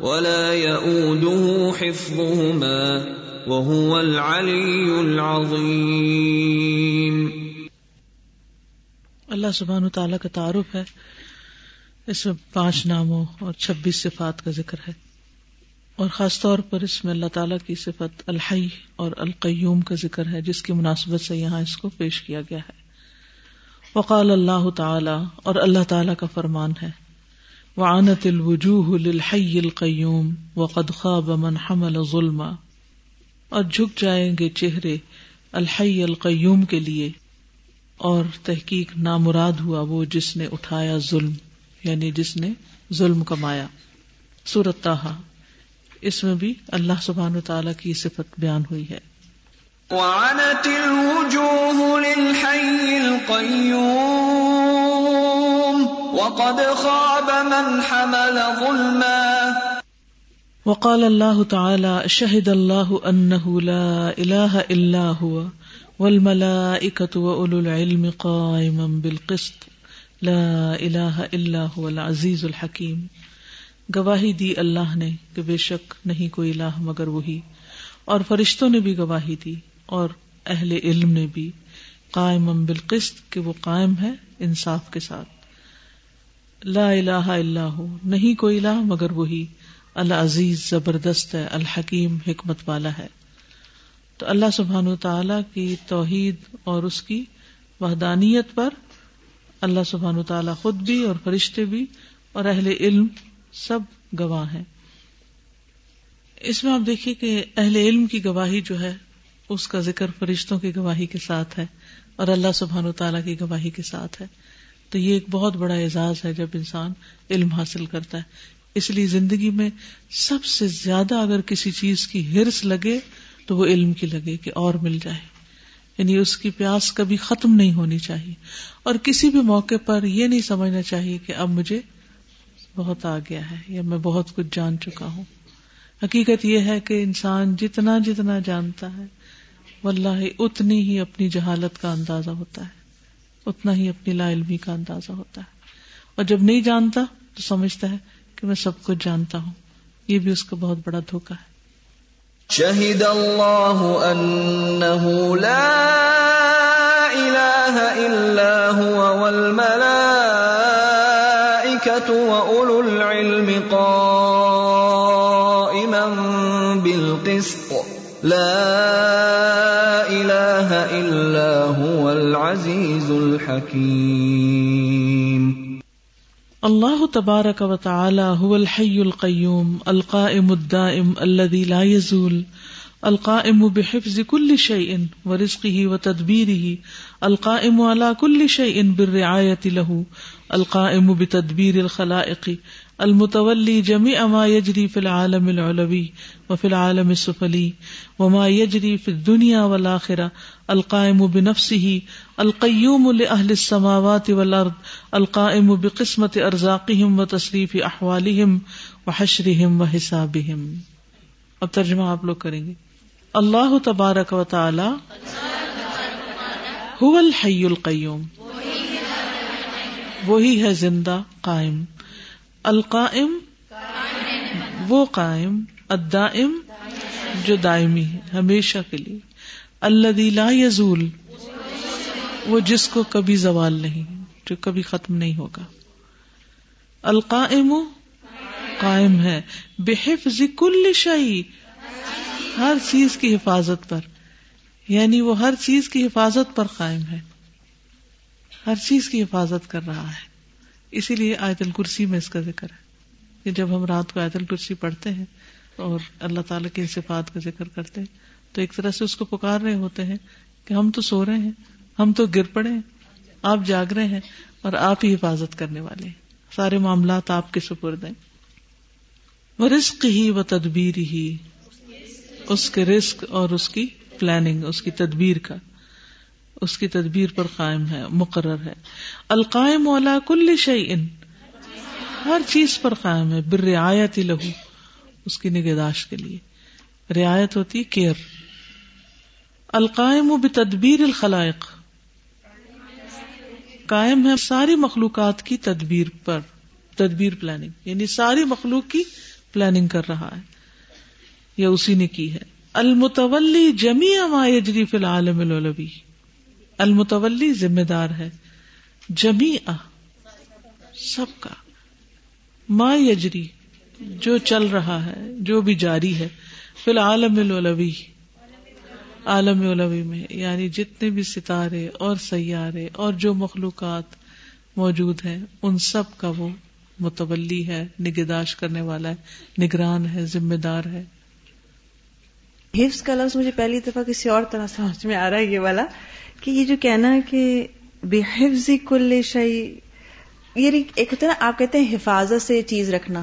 ولا يؤوده حفظهما وهو العلي العظيم۔ اللہ سبحان تعالیٰ کا تعارف ہے۔ اس میں پانچ ناموں اور چھبیس صفات کا ذکر ہے۔ اور خاص طور پر اس میں اللہ تعالیٰ کی صفت الحی اور القیوم کا ذکر ہے، جس کی مناسبت سے یہاں اس کو پیش کیا گیا ہے۔ وقال اللہ تعالی اور اللہ تعالیٰ کا فرمان ہے۔ وعنت الوجوہ للحی القیوم وقد خواب من حمل ظلم اور جھک جائیں گے چہرے الحی القیوم کے لیے۔ اور تحقیق نامراد ہوا وہ جس نے اٹھایا ظلم یعنی جس نے ظلم کمایا۔ سورت تاہا اس میں بھی اللہ سبحان و تعالی کی صفت بیان ہوئی ہے۔ وعنت الوجوه للحي القيوم۔ وقد خاب من حمل ظلما. وقال الله تعالى شهد الله أنه لا إله إلا هو والملائكة وأولو العلم قائما بالقسط. لا إله إلا هو العزيز الحكيم گواہی دی اللہ نے کہ بے شک نہیں کوئی الہ مگر وہی. اور فرشتوں نے بھی گواہی دی اور اہل علم نے بھی قائم بالقسط کہ وہ قائم ہے انصاف کے ساتھ. لا الہ الا ہو۔ نہیں کوئی الہ مگر وہی۔ العزیز، زبردست ہے، الحکیم، حکمت والا ہے۔ تو اللہ سبحان تعالی کی توحید اور اس کی وحدانیت پر اللہ سبحان تعالیٰ خود بھی اور فرشتے بھی اور اہل علم سب گواہ ہیں۔ اس میں آپ دیکھیے کہ اہل علم کی گواہی جو ہے، اس کا ذکر فرشتوں کی گواہی کے ساتھ ہے اور اللہ سبحان و تعالیٰ کی گواہی کے ساتھ ہے۔ تو یہ ایک بہت بڑا اعزاز ہے جب انسان علم حاصل کرتا ہے۔ اس لیے زندگی میں سب سے زیادہ اگر کسی چیز کی ہرس لگے تو وہ علم کی لگے کہ اور مل جائے۔ یعنی اس کی پیاس کبھی ختم نہیں ہونی چاہیے۔ اور کسی بھی موقع پر یہ نہیں سمجھنا چاہیے کہ اب مجھے بہت آ گیا ہے یا میں بہت کچھ جان چکا ہوں۔ حقیقت یہ ہے کہ انسان جتنا جتنا جانتا ہے، واللہ اتنی ہی اپنی جہالت کا اندازہ ہوتا ہے۔ اتنا ہی اپنی لا علمی کا اندازہ ہوتا ہے۔ اور جب نہیں جانتا تو سمجھتا ہے کہ میں سب کچھ جانتا ہوں۔ یہ بھی اس کا بہت بڑا دھوکا ہے۔ شہید اللہ انه لا الہ الا هو والملائکة وأولو العلم قائما بالقسط۔ لا العزیز الحکیم۔ اللہ تبارک و تعالی هو الحی القیوم، القائم الدائم الذي لا يزول القائم بحفظ كل شيء ورزقه وتدبيره القائم على كل شيء بالرعاية له القائم بتدبير الخلائق المتولي جميع ما يجري في العالم العلوي وفي العالم السفلي وما يجري في الدنيا والآخرة القائم بنفسه القیوم لأهل السماوات والارض، القائم بقسمة ارزاقهم وتصریف احوالهم وحشرهم وحسابهم اب ترجمہ آپ لوگ کریں گے۔ اللہ تبارک و تعالی هو الحی القیوم۔ وہی ہے زندہ، قائم۔ القائم، وہ قائم، الدائم، جو دائمی ہے، ہمیشہ کے لیے۔ الذي لا يزول وہ جس کو کبھی زوال نہیں، جو کبھی ختم نہیں ہوگا۔ القائم قائم ہے۔ بحفظ کل شہی ہر چیز کی حفاظت پر۔ یعنی وہ ہر چیز کی حفاظت پر قائم ہے۔ ہر چیز کی حفاظت کر رہا ہے۔ اسی لیے آیت الکرسی میں اس کا ذکر ہے۔ کہ جب ہم رات کو آیت الکرسی پڑھتے ہیں اور اللہ تعالیٰ کی صفات کا ذکر کرتے ہیں، تو ایک طرح سے اس کو پکار رہے ہوتے ہیں کہ ہم تو سو رہے ہیں۔ ہم تو گر پڑے آپ جاگ رہے ہیں اور آپ ہی حفاظت کرنے والے ہیں۔ سارے معاملات آپ کے سپرد ہیں۔ وہ رسک ہی و تدبیر ہی۔ اس کے رسک اور اس کی پلاننگ اس کی تدبیر کا۔ اس کی تدبیر پر قائم ہے، مقرر ہے۔ القائم والا کل شعی ان ہر چیز پر قائم ہے بر رعایت لہو اس کی نگہداشت کے لیے۔ رعایت ہوتی کیئر القائم بتدبیر الخلائق۔ قائم ہے ساری مخلوقات کی تدبیر پر، تدبیر پلاننگ یعنی ساری مخلوق کی پلاننگ کر رہا ہے، یا اسی نے کی ہے۔ المتولی جمی ما یجری فی العالم الولوی المتولی ذمہ دار ہے جمی سب کا۔ ما یجری، جو چل رہا ہے، جو بھی جاری ہے، فی العالم الولوی عالم علوی میں یعنی جتنے بھی ستارے اور سیارے اور جو مخلوقات موجود ہیں، ان سب کا وہ متولی ہے، نگہداشت کرنے والا ہے، نگران ہے، ذمہ دار ہے۔ حفظ کا لفظ مجھے پہلی دفعہ کسی اور طرح سمجھ میں آ رہا ہے، یہ والا، کہ یہ جو کہنا ہے کہ بے حفظ کل شعی یعنی یہ ایک ہوتا ہے نا آپ کہتے ہیں حفاظت سے چیز رکھنا۔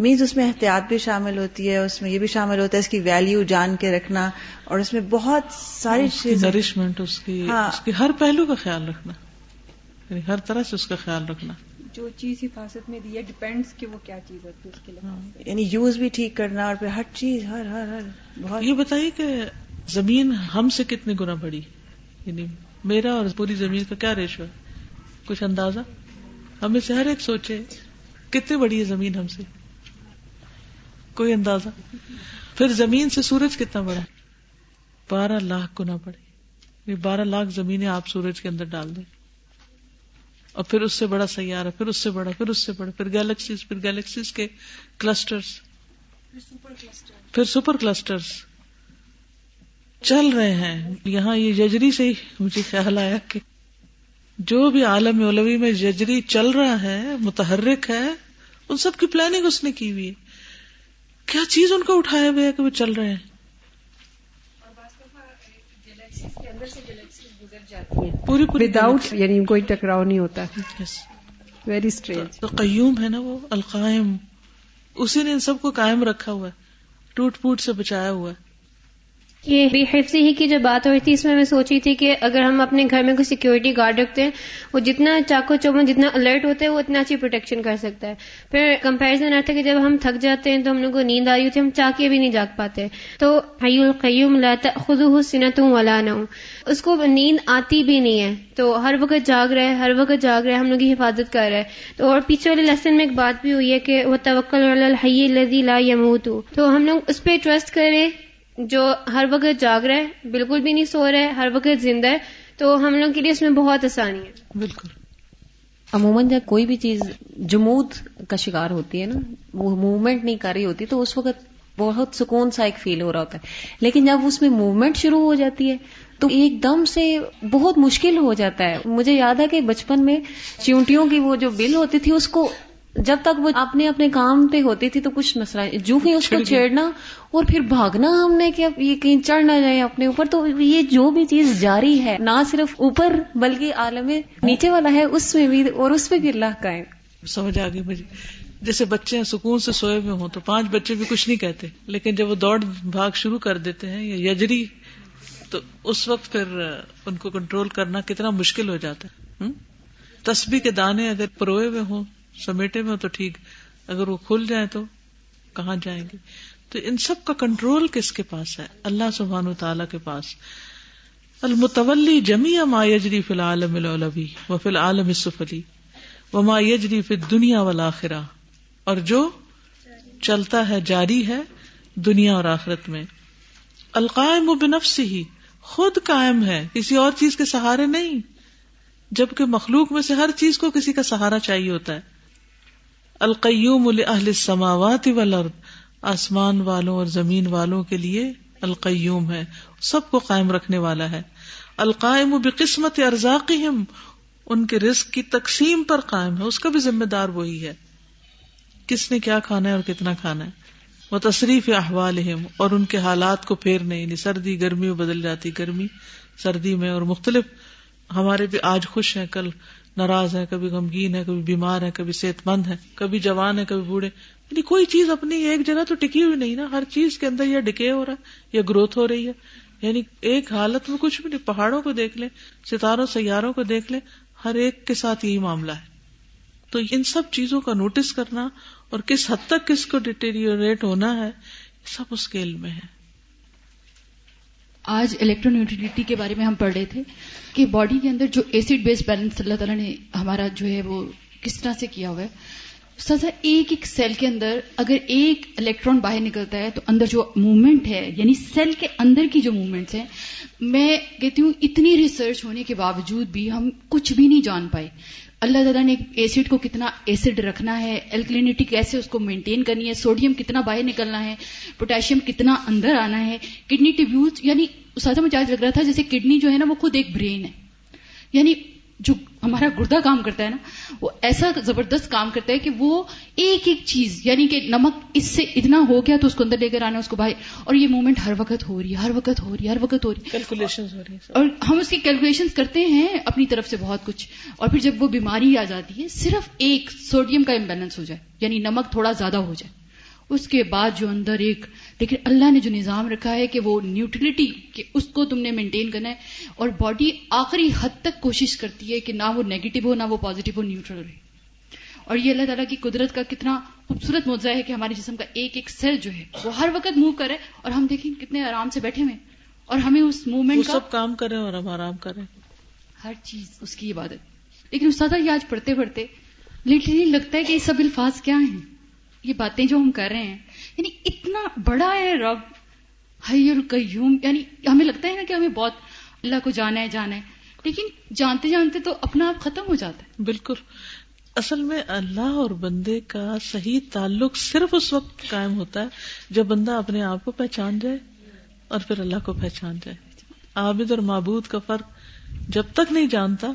مینز اس میں احتیاط بھی شامل ہوتی ہے اس میں یہ بھی شامل ہوتا ہے اس کی ویلیو جان کے رکھنا اور اس میں بہت ساری چیز نرشمنٹ اس کی ہاں۔ اس کی ہر پہلو کا خیال رکھنا۔ یعنی ہر طرح سے اس کا خیال رکھنا۔ جو چیز حفاظت میں دی ہے ڈپینڈس کہ وہ کیا چیز ہوتی ہے اس کے لیے یعنی یوز بھی ٹھیک کرنا اور پھر ہر چیز ہر ہر ہر بہت یہ بتائیے کہ زمین ہم سے کتنے گنا بڑی؟ یعنی میرا اور پوری زمین کا کیا ریشو ہے؟ کچھ اندازہ؟ ہمیں سے ہر ایک سوچے کتنی بڑی ہے زمین ہم سے؟ کوئی اندازہ؟ پھر زمین سے سورج کتنا بڑا؟ بارہ لاکھ گنا بڑے۔ بارہ لاکھ زمینیں آپ سورج کے اندر ڈال دیں۔ اور پھر اس سے بڑا سیارہ پھر اس سے بڑا پھر اس سے بڑا پھر گیلیکسیز پھر گیلیکسیز کے کلسٹرز پھر سپر کلسٹرز چل رہے ہیں۔ یہاں یہ ججری سے ہی مجھے خیال آیا کہ جو بھی عالم علوی میں ججری چل رہا ہے متحرک ہے ان سب کی پلاننگ اس نے کی ہوئی ہے۔ کیا چیز ان کو اٹھایا ہوا ہے کہ وہ چل رہے ہیں؟ پوری پوری وداؤٹ یعنی کوئی ٹکراؤ نہیں ہوتا۔ ویری اسٹرینج تو قیوم ہے نا وہ القائم۔ اسی نے ان سب کو قائم رکھا ہوا ہے ٹوٹ پوٹ سے بچایا ہوا ہے۔ یہ بے ہی کی جو بات ہو رہی تھی، اس میں میں سوچی تھی کہ اگر ہم اپنے گھر میں کوئی سیکورٹی گارڈ رکھتے ہیں، وہ جتنا چاقو چوبن، جتنا الرٹ ہوتا ہے وہ اتنا اچھی پروٹیکشن کر سکتا ہے۔ پھر کمپیرزن آتا ہے کہ جب ہم تھک جاتے ہیں تو ہم لوگ کو نیند آ رہی ہوتی ہے، ہم چاہ بھی نہیں جاگ پاتے۔ تو حی القیوم لاتا خود سنتوں والا نہ اس کو نیند آتی بھی نہیں ہے۔ تو ہر وقت جاگ رہے، ہر وقت جاگ رہے، ہم لوگ کی حفاظت کر رہے۔ تو اور پیچھے والے لیسن میں ایک بات بھی ہوئی ہے کہ وہ توکل الحی الذی لا يموت۔ تو ہم لوگ اس پہ ٹرسٹ کریں۔ جو ہر وقت جاگ رہا ہے بالکل بھی نہیں سو رہا ہے ہر وقت زندہ ہے تو ہم لوگ کے لیے اس میں بہت آسانی ہے۔ بالکل۔ عموماً جب کوئی بھی چیز جمود کا شکار ہوتی ہے نا، وہ موومنٹ نہیں کر رہی ہوتی، تو اس وقت بہت سکون سا ایک فیل ہو رہا ہوتا ہے۔ لیکن جب اس میں موومنٹ شروع ہو جاتی ہے، تو ایک دم سے بہت مشکل ہو جاتا ہے۔ مجھے یاد ہے کہ بچپن میں چونٹیوں کی وہ جو بل ہوتی تھی، اس کو جب تک وہ اپنے اپنے کام پہ ہوتی تھی تو کچھ مسئلہ جو ہی اس کو چھیڑنا اور پھر بھاگنا ہم نے کہ یہ کہیں چڑھ نہ جائے اپنے اوپر تو یہ جو بھی چیز جاری ہے نہ صرف اوپر بلکہ عالم نیچے والا ہے اس میں بھی اور اس پہ بھی اللہ کا ہے۔ سمجھ آ گئی مجھے۔ جیسے بچے سکون سے سوئے ہوئے ہوں تو پانچ بچے بھی کچھ نہیں کہتے لیکن جب وہ دوڑ بھاگ شروع کر دیتے ہیں یا یجری تو اس وقت پھر ان کو کنٹرول کرنا کتنا مشکل ہو جاتا ہے۔ تسبیح کے دانے اگر پروئے ہوئے ہوں سمیٹے میں ہو تو ٹھیک اگر وہ کھل جائے تو کہاں جائیں گے؟ تو ان سب کا کنٹرول کس کے پاس ہے؟ اللہ سبحان و تعالی کے پاس۔ المتولی جمی ما یجری فی العالم الولوی و فی العالم سفلی و ما یجری فی دنیا والآخرہ۔ اور جو چلتا ہے، جاری ہے دنیا اور آخرت میں۔ القائم و بنفس ہی خود قائم ہے۔ کسی اور چیز کے سہارے نہیں۔ جبکہ مخلوق میں سے ہر چیز کو کسی کا سہارا چاہیے ہوتا ہے۔ القیوم اہل السماوات والارض، آسمان والوں اور زمین والوں کے لیے القیوم ہے، سب کو قائم رکھنے والا ہے۔ القائم بقسمت ارزاقہم، ان کے رزق کی تقسیم پر قائم ہے، اس کا بھی ذمہ دار وہی ہے۔ کس نے کیا کھانا ہے اور کتنا کھانا ہے؟ وہ تصریف احوال اور ان کے حالات کو پھیرنے یعنی سردی گرمی بدل جاتی، گرمی، سردی میں اور مختلف، ہمارے بھی آج خوش ہیں، کل ناراض ہے کبھی غمگین ہے کبھی بیمار ہے کبھی صحت مند ہے کبھی جوان ہے کبھی بوڑھے یعنی کوئی چیز اپنی ایک جگہ تو ٹکی ہوئی نہیں نا۔ ہر چیز کے اندر یا ڈکے ہو رہا ہے، یا گروتھ ہو رہی ہے۔ یعنی ایک حالت میں کچھ بھی نہیں، پہاڑوں کو دیکھ لیں، ستاروں، سیاروں کو دیکھ لیں، ہر ایک کے ساتھ یہی معاملہ ہے۔ تو ان سب چیزوں کا نوٹس کرنا اور کس حد تک کس کو ڈیٹیریٹ ہونا ہے سب اس کے علم میں ہے۔ آج الیکٹرونیوٹریٹی کے بارے میں ہم پڑھ رہے تھے کہ باڈی کے اندر جو ایسڈ بیس بیلنس اللہ تعالیٰ نے ہمارا جو ہے وہ کس طرح سے کیا ہوا ہے سزا ایک ایک سیل کے اندر اگر ایک الیکٹران باہر نکلتا ہے تو اندر جو موومنٹ ہے یعنی سیل کے اندر کی جو موومنٹس ہیں، میں کہتی ہوں اتنی ریسرچ ہونے کے باوجود بھی ہم کچھ بھی نہیں جان پائے۔ اللہ تعالیٰ نے ایسڈ کو کتنا ایسڈ رکھنا ہے الکلینٹی کیسے اس کو مینٹین کرنی ہے، سوڈیم کتنا باہر نکلنا ہے پوٹیشیم کتنا اندر آنا ہے۔ کڈنی ٹیبیوز یعنی اساتذہ مجھے آج لگ رہا تھا، جیسے کڈنی جو ہے نا، وہ خود ایک برین ہے۔ یعنی جو ہمارا گردہ کام کرتا ہے نا وہ ایسا زبردست کام کرتا ہے کہ وہ ایک ایک چیز یعنی کہ نمک اس سے اتنا ہو گیا تو اس کو اندر لے کر آنا اس کو باہر اور یہ موومنٹ ہر وقت ہو رہی ہے ہر وقت ہو رہی ہے ہر وقت ہو رہی ہے۔ کیلکولیشن ہو رہی ہے اور ہم اس کی کیلکولیشن کرتے ہیں اپنی طرف سے بہت کچھ اور پھر جب وہ بیماری آ جاتی ہے صرف ایک سوڈیم کا امبیلنس ہو جائے یعنی نمک تھوڑا زیادہ ہو جائے۔ اس کے بعد جو اندر ایک لیکن اللہ نے جو نظام رکھا ہے کہ وہ نیوٹرلٹی کہ اس کو تم نے مینٹین کرنا ہے اور باڈی آخری حد تک کوشش کرتی ہے کہ نہ وہ نیگیٹو ہو نہ وہ پازیٹو ہو نیوٹرل رہے۔ اور یہ اللہ تعالیٰ کی قدرت کا کتنا خوبصورت موضوع ہے کہ ہمارے جسم کا ایک ایک سیل جو ہے وہ ہر وقت موو کرے اور ہم دیکھیں کتنے آرام سے بیٹھے ہوئے اور ہمیں اس موومنٹ کا سب کام کریں اور ہم آرام کریں ہر چیز اس کی عبادت۔ لیکن استاد یہ آج پڑھتے پڑھتے لٹرلی لگتا ہے کہ یہ سب الفاظ کیا ہیں؟ یہ باتیں جو ہم کر رہے ہیں یعنی اتنا بڑا ہے رب، حی القیوم یعنی ہمیں لگتا ہے نا کہ ہمیں بہت اللہ کو جانا ہے جانا ہے، لیکن جانتے جانتے تو اپنا آپ ختم ہو جاتا ہے۔ بالکل۔ اصل میں اللہ اور بندے کا صحیح تعلق صرف اس وقت قائم ہوتا ہے جب بندہ اپنے آپ کو پہچان جائے اور پھر اللہ کو پہچان جائے۔ عابد اور معبود کا فرق جب تک نہیں جانتا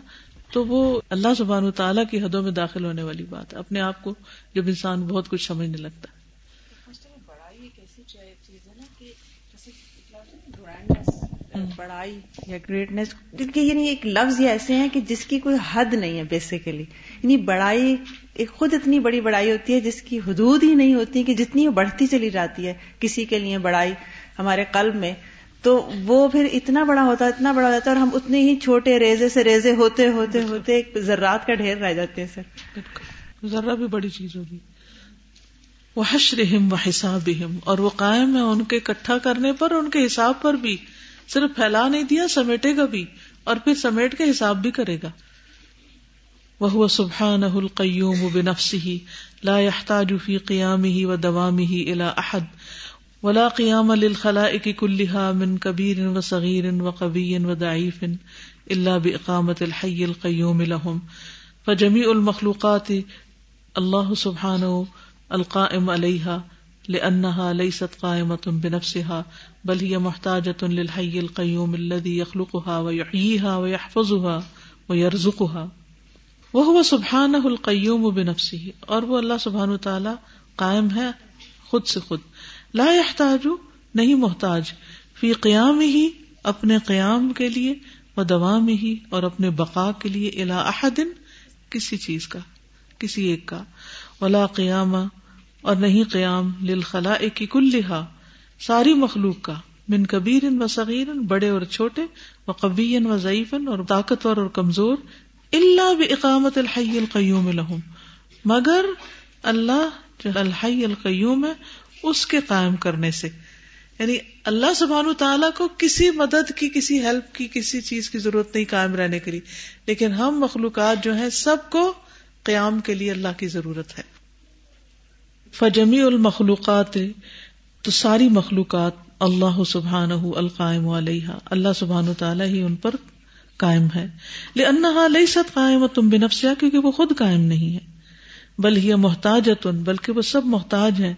تو وہ اللہ سبحان تعالیٰ کی حدوں میں داخل ہونے والی بات ہے۔ اپنے آپ کو جب انسان بہت کچھ سمجھنے لگتا ہے۔ کچھ چیز ہے نا کہ جیسے بڑائی یا گریٹنیس کیونکہ یعنی ایک لفظ یہ ایسے ہیں کہ جس کی کوئی حد نہیں ہے بیسیکلی یعنی بڑائی ایک خود اتنی بڑی بڑائی ہوتی ہے جس کی حدود ہی نہیں ہوتی کہ جتنی وہ بڑھتی چلی جاتی ہے کسی کے لیے بڑائی ہمارے قلب میں۔ تو وہ پھر اتنا بڑا ہوتا ہے اتنا بڑا ہوتا ہے اور ہم اتنے ہی چھوٹے ریزے سے ریزے ہوتے ہوتے ہوتے ایک ذرات کا ڈھیر رہ جاتے ہیں سر۔ ذرا بھی بڑی چیز ہوگی۔ وہ حشرہم و حساب اور وہ قائم ہے ان کے اکٹھا کرنے پر، ان کے حساب پر بھی۔ صرف پھیلا نہیں دیا، سمیٹے گا بھی، اور پھر سمیٹ کے حساب بھی کرے گا۔ وہ سبحان القیوم و بنفسی لا يحتاج في قيامه ودوامه الى احد، ولا قيام للخلائق كلها من كبير وصغير وقبي وضعيف الا باقامه الحي القيوم لهم فجميع المخلوقات الله سبحانه القائم عليها لانها ليست قائمه بنفسها بل هي محتاجه للحي القيوم الذي يخلقها ويحييها ويحفظها ويرزقها وہ سبحان القیوم و اور وہ اللہ سبحان تعالی قائم ہے خود سے خود۔ لا يحتاج نہیں محتاج، فی قیام ہی اپنے قیام کے لیے و دوام ہی اور اپنے بقا کے لیے الا احدن، کسی چیز کا، کسی ایک کا۔ ولا قیام اور نہیں قیام للخلا کی کلحا ساری مخلوق کا، من کبیر و صغیر بڑے اور چھوٹے، و قبی و ضعیفن اور طاقتور اور کمزور اللہ بقامت الحی القیوم لہم۔ مگر اللہ جو الحی القیوم ہے، اس کے قائم کرنے سے۔ یعنی اللہ سبحان تعالیٰ کو کسی مدد کی، کسی ہیلپ کی، کسی چیز کی ضرورت نہیں قائم رہنے کے لیے۔ لیکن ہم مخلوقات جو ہیں، سب کو قیام کے لیے اللہ کی ضرورت ہے۔ فجمی المخلوقات، تو ساری مخلوقات اللہ سبحان القائم علیہ، اللہ سبحان تعالیٰ ہی ان پر قائم ہے۔ لنحا لئی ست قائم تم بنفسیا کیونکہ وہ خود قائم نہیں ہے۔ بل ہی محتاج بلکہ وہ سب محتاج ہیں۔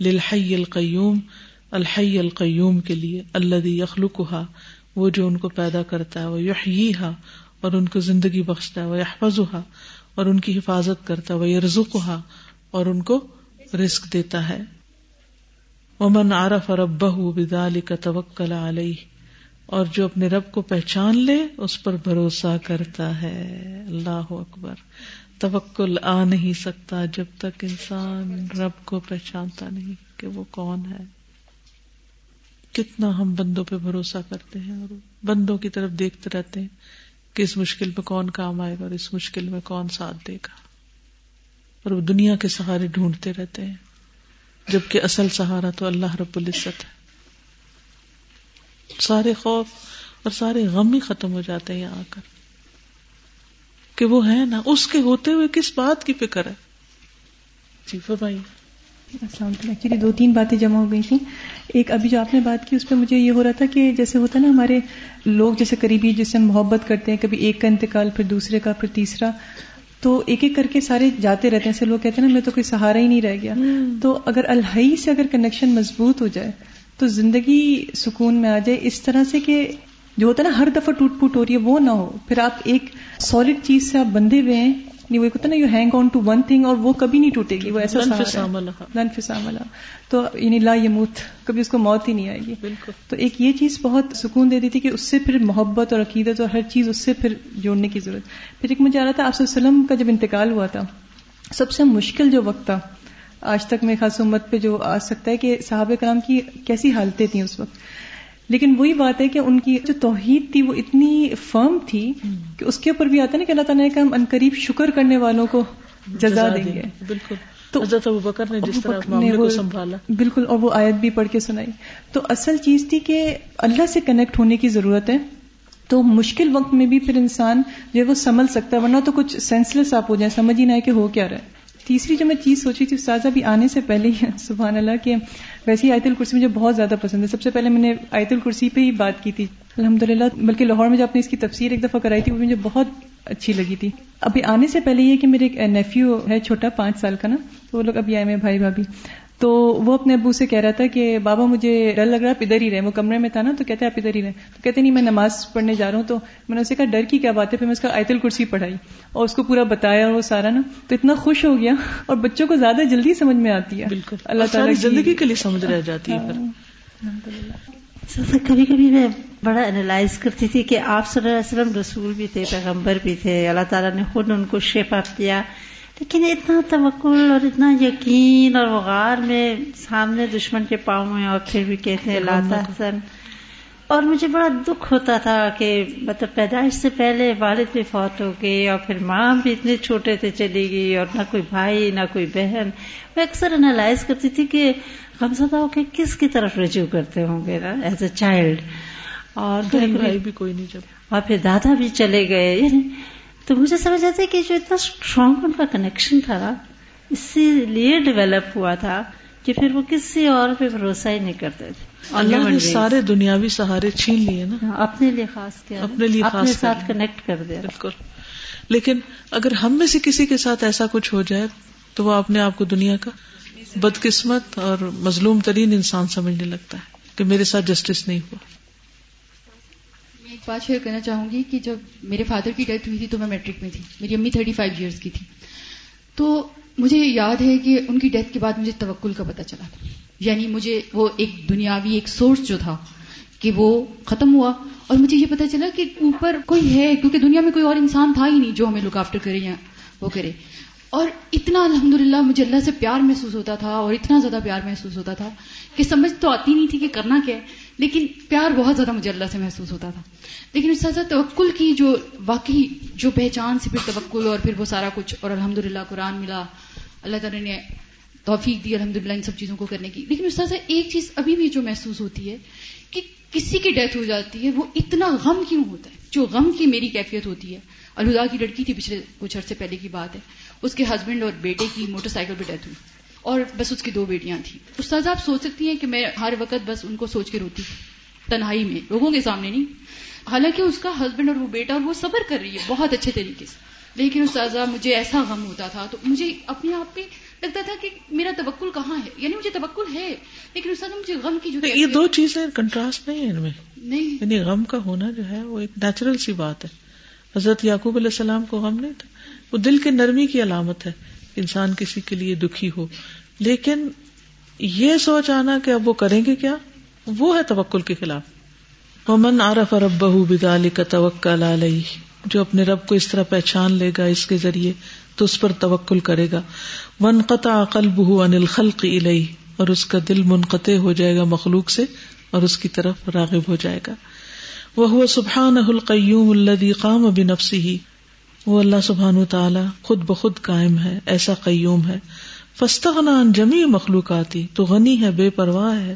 للحی القیوم، الحی القیوم کے لیے اللہ یخلقها وہ جو ان کو پیدا کرتا ہے وہ یحییها اور ان کو زندگی بخشتا ہے وہ یحفظها اور ان کی حفاظت کرتا وہ یرزقها اور ان کو رزق دیتا ہے۔ ومن عرف ربه بذلك توکل علیہ اور جو اپنے رب کو پہچان لے، اس پر بھروسہ کرتا ہے۔ اللہ اکبر۔ توکل آ نہیں سکتا جب تک انسان رب کو پہچانتا نہیں کہ وہ کون ہے۔ کتنا ہم بندوں پہ بھروسہ کرتے ہیں اور بندوں کی طرف دیکھتے رہتے ہیں۔ کہ اس مشکل میں کون کام آئے گا اور اس مشکل میں کون ساتھ دے گا؟ اور وہ دنیا کے سہارے ڈھونڈتے رہتے ہیں۔ جبکہ اصل سہارا تو اللہ رب العزت ہے۔ سارے خوف اور سارے غم ہی ختم ہو جاتے ہیں یہاں آ کر کہ وہ ہے نا، اس کے ہوتے ہوئے کس بات کی فکر ہے؟ جی فرمائیے۔ السلام علیکم. ایکچولی دو تین باتیں جمع ہو گئی تھیں. ایک ابھی جو آپ نے بات کی اس پہ مجھے یہ ہو رہا تھا کہ جیسے ہوتا ہے نا ہمارے لوگ جیسے قریبی جس سے محبت کرتے ہیں کبھی ایک کا انتقال پھر دوسرے کا پھر تیسرا تو ایک ایک کر کے سارے جاتے رہتے ہیں. ایسے لوگ کہتے ہیں نا میں تو کوئی سہارا ہی نہیں رہ گیا. تو اگر الحی سے اگر کنیکشن مضبوط ہو جائے تو زندگی سکون میں آ جائے. اس طرح سے کہ جو ہوتا ہے نا ہر دفعہ ٹوٹ پوٹ ہو رہی ہے وہ نہ ہو. پھر آپ ایک سالڈ چیز سے آپ بندے ہوئے ہیں وہ ہوتا نا you hang on to one thing اور وہ کبھی نہیں ٹوٹے گی وہ ایسا لن فساملا تو یعنی لا یموت کبھی اس کو موت ہی نہیں آئے گی۔ بالکل۔ تو ایک یہ چیز بہت سکون دے دی تھی کہ اس سے پھر محبت اور عقیدت اور ہر چیز اس سے پھر جوڑنے کی ضرورت۔ پھر ایک مجھے آ رہا تھا آپ وسلم کا جب انتقال ہوا تھا سب سے مشکل جو وقت تھا آج تک میں خاص امت پہ جو آ سکتا ہے کہ صحابہ کرام کی کیسی حالتیں تھیں اس وقت۔ لیکن وہی بات ہے کہ ان کی جو توحید تھی وہ اتنی فرم تھی کہ اس کے اوپر بھی آتا نا کہ اللہ تعالیٰ نے کہا ہم قریب شکر کرنے والوں کو جزا دیں گے۔ بالکل۔ تو حضرت بکر نے جس طرح معاملے کو سنبھالا۔ بالکل اور وہ آیت بھی پڑھ کے سنائی۔ تو اصل چیز تھی کہ اللہ سے کنیکٹ ہونے کی ضرورت ہے۔ تو مشکل وقت میں بھی پھر انسان جو ہے وہ سمجھ سکتا ہے ورنہ تو کچھ سینسلیس آپ ہو جائیں سمجھ ہی نہ ہے کہ ہو کیا رہا ہے۔ تیسری جو میں چیز سوچی تھی استاذہ بھی آنے سے پہلے ہی، سبحان اللہ، کہ ویسی آیت الکرسی مجھے بہت زیادہ پسند ہے۔ سب سے پہلے میں نے آیت الکرسی پہ ہی بات کی تھی۔ الحمد للہ بلکہ لاہور میں جو آپ نے اس کی تفسیر ایک دفعہ کرائی تھی، وہ مجھے بہت اچھی لگی تھی۔ ابھی آنے سے پہلے یہ کہ میرے ایک نیفیو ہے، چھوٹا، پانچ سال کا نا، تو وہ لوگ ابھی آئے میں بھائی بھابھی۔ تو وہ اپنے ابو سے کہہ رہا تھا کہ بابا مجھے ڈر لگ رہا ہے ادھر ہی رہے وہ کمرے میں تھا نا تو کہتے آپ ادھر ہی رہے تو کہتے نہیں میں نماز پڑھنے جا رہا ہوں۔ تو میں نے اسے کہا ڈر کی کیا بات ہے؟ پھر میں اس کا آیت الکرسی پڑھائی اور اس کو پورا بتایا وہ سارا نا۔ تو اتنا خوش ہو گیا اور بچوں کو زیادہ جلدی سمجھ میں آتی ہے۔ بالکل۔ اللہ تعالیٰ زندگی کے لیے سمجھ رہ جاتی ہے کبھی کبھی میں بڑا انالائز کرتی تھی کہ آپ صلی اللہ علیہ وسلم رسول بھی تھے پیغمبر بھی تھے۔ اللہ تعالیٰ نے خود ان کو شفا کیا۔ لیکن اتنا توکل اور اتنا یقین اور وغار میں سامنے دشمن کے پاؤں میں اور پھر بھی کہتے ہیں لاتا حسن۔ اور مجھے بڑا دکھ ہوتا تھا کہ مطلب پیدائش سے پہلے والد بھی فوت ہو گئے اور پھر ماں بھی اتنے چھوٹے تھے چلی گئی اور نہ کوئی بھائی نہ کوئی بہن۔ میں اکثر انالائز کرتی تھی کہ ہم زدہ ہو کے کس کی طرف رجوع کرتے ہوں گے نا ایز اے چائلڈ اور بھی کوئی نہیں جب۔ اور پھر دادا بھی چلے گئے۔ یعنی تو مجھے سمجھ آتا ہے کہ جو اتنا اسٹرانگ ان کا کنیکشن تھا نا اسی لیے ڈیولپ ہوا تھا کہ پھر وہ کسی اور پہ بھروسہ ہی نہیں کرتے تھے۔ اللہ نے سارے دنیاوی سہارے چھین لیے نا۔ ہاں، اپنے لیے خاص کیا۔ اپنے لیے خاص ساتھ کنیکٹ کر دیا۔ بالکل۔ لیکن اگر ہم میں سے کسی کے ساتھ ایسا کچھ ہو جائے تو وہ اپنے آپ کو دنیا کا بدقسمت اور مظلوم ترین انسان سمجھنے لگتا ہے کہ میرے ساتھ جسٹس نہیں ہوا۔ بات شیئر کرنا چاہوں گی کہ جب میرے فادر کی ڈیتھ ہوئی تھی تو میں میٹرک میں تھی۔ میری امی تھرٹی فائیو ایئرس کی تھی۔ تو مجھے یاد ہے کہ ان کی ڈیتھ کے بعد مجھے توکل کا پتہ چلا تھا۔ یعنی مجھے وہ ایک دنیاوی ایک سورس جو تھا کہ وہ ختم ہوا۔ اور مجھے یہ پتا چلا کہ اوپر کوئی ہے، کیونکہ دنیا میں کوئی اور انسان تھا ہی نہیں جو ہمیں لک آفٹر کرے یا وہ کرے۔ اور اتنا الحمدللہ مجھے اللہ سے پیار محسوس ہوتا تھا اور اتنا زیادہ پیار محسوس ہوتا تھا کہ سمجھ تو آتی نہیں تھی کہ کرنا کیا ہے۔ لیکن پیار بہت زیادہ مجھے اللہ سے محسوس ہوتا تھا۔ لیکن اس ساتھ توکل کی جو واقعی جو پہچان سے پھر توکل اور پھر وہ سارا کچھ اور الحمد للہ قرآن ملا، اللہ تعالیٰ نے توفیق دی الحمد للہ ان سب چیزوں کو کرنے کی۔ لیکن اس طرح سے ایک چیز ابھی بھی جو محسوس ہوتی ہے کہ کسی کی ڈیتھ ہو جاتی ہے، وہ اتنا غم کیوں ہوتا ہے؟ جو غم کی میری کیفیت ہوتی ہے۔ الہدا کی لڑکی تھی پچھلے کچھ عرصے پہلے کی بات ہے۔ اس کے ہسبینڈ اور بیٹے کی موٹر سائیکل پہ ڈیتھ ہوئی۔ اور بس اس کی دو بیٹیاں تھیں۔ استاذ آپ سوچ سکتی ہیں کہ میں ہر وقت بس ان کو سوچ کے روتی تنہائی میں لوگوں کے سامنے نہیں۔ حالانکہ اس کا ہسبینڈ اور وہ بیٹا اور وہ صبر کر رہی ہے بہت اچھے طریقے سے۔ لیکن استاذہ مجھے ایسا غم ہوتا تھا تو مجھے اپنے آپ پہ لگتا تھا کہ میرا توکل کہاں ہے؟ یعنی مجھے توکل ہے لیکن استاد مجھے غم کی جو یہ دو چیزیں کنٹراسٹ نہیں ہے ان میں۔ نہیں۔ یعنی غم کا ہونا جو ہے وہ ایک نیچرل سی بات ہے۔ حضرت یعقوب علیہ السلام کو غم نہیں تھا۔ وہ دل کے نرمی کی علامت ہے۔ انسان کسی کے لیے دکھی ہو۔ لیکن یہ سوچ آنا کہ اب وہ کریں گے کیا؟ وہ ہے توکل کے خلاف۔ ومن عرف ربہ بذلک توکل علیہ جو اپنے رب کو اس طرح پہچان لے گا اس کے ذریعے، تو اس پر توکل کرے گا۔ وانقطع قلبہ عن الخلق الیہ اور اس کا دل منقطع ہو جائے گا مخلوق سے، اور اس کی طرف راغب ہو جائے گا۔ وہ سبحان القیوم الذي قام بنفسه۔ وہ اللہ سبحان تعالی خود بخود قائم ہے، ایسا قیوم ہے۔ فستغنا عن جمی مخلوقاتی، تو غنی ہے، بے پرواہ ہے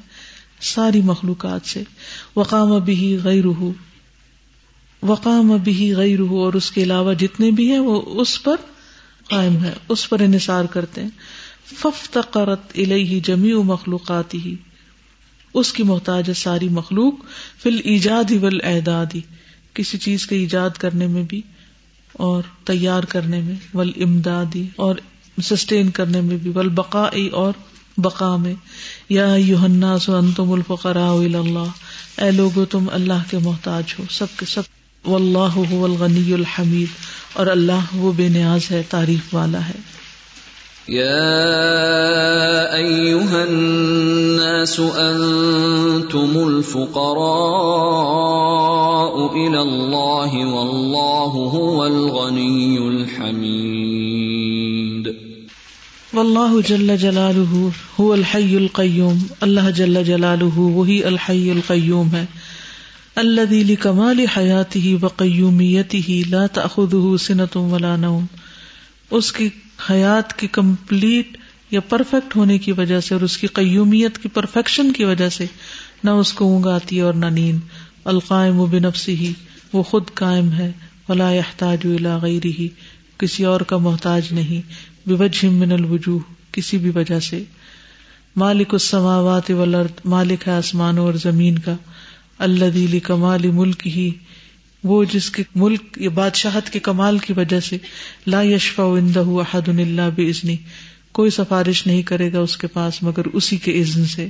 ساری مخلوقات سے۔ وقام بھی غیر وقام بھی غیر اور اس کے علاوہ جتنے بھی ہیں، وہ اس پر قائم ہے اس پر انحصار کرتے ہیں۔ ففتقرت الیہ جمیع مخلوقاتی ہی اس کی محتاج ہے ساری مخلوق فل ایجاد ہی ول اعدادی کسی چیز کے ایجاد کرنے میں بھی۔ اور تیار کرنے میں ول امدادی اور سسٹین کرنے میں بھی ول بقا اور بقا میں۔ یا یوحنا سو انتم الفقراء اللہ۔ اے لوگو، تم اللہ کے محتاج ہو۔ سب کے سب، واللہ هو الغنی الحمید۔ اور اللہ وہ بے نیاز ہے، تعریف والا ہے۔ يا ايها الناس انتم الفقراء الى الله والله هو الغني الحميد والله جل جلاله، هو الحي القيوم. اللہ جل جلاله، وہی الحي القيوم ہے. الذي لكمال حياته وقيوميته لا تأخذه سنة ولا نوم. اس کی حیات کی کمپلیٹ یا پرفیکٹ ہونے کی وجہ سے اور اس کی قیومیت کی پرفیکشن کی وجہ سے نہ اس کو اونگ آتی اور نہ نیند۔ القائم و بنفسی ہی وہ خود قائم ہے۔ ولا احتاج غیر ہی کسی اور کا محتاج نہیں۔ بوجہ من الوجوہ، کسی بھی وجہ سے۔ مالک السماوات والارض، مالک ہے آسمان اور زمین کا۔ اللہ دلی کمال ملک ہی وہ جس کے ملک یا بادشاہت کے کمال کی وجہ سے لا یشفا احد اللہ بزنی کوئی سفارش نہیں کرے گا اس کے پاس مگر اسی کے عزن سے۔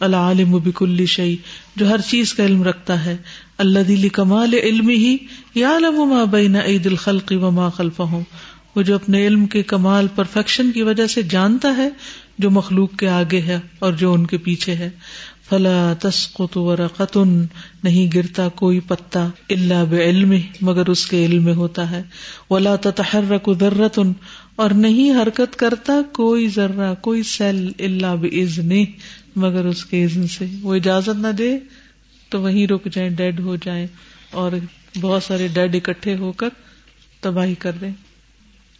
العالم بکل شعی جو ہر چیز کا علم رکھتا ہے۔ اللہ دلی کمال علم ہی یا علم ما بین عید الخلق و ما خلف ہوں وہ جو اپنے علم کے کمال پرفیکشن کی وجہ سے جانتا ہے جو مخلوق کے آگے ہے اور جو ان کے پیچھے ہے۔ فلا تسقط ورقتن نہیں گرتا کوئی پتا اللہ بعلم مگر اس کے علم میں ہوتا ہے۔ ولا تتحرک ذرتن اور نہیں حرکت کرتا کوئی ذرہ، کوئی سیل اللہ بزن مگر اس کے عزن سے۔ وہ اجازت نہ دے تو وہیں رک جائیں، ڈیڈ ہو جائیں، اور بہت سارے ڈیڈ اکٹھے ہو کر تباہی کر دیں۔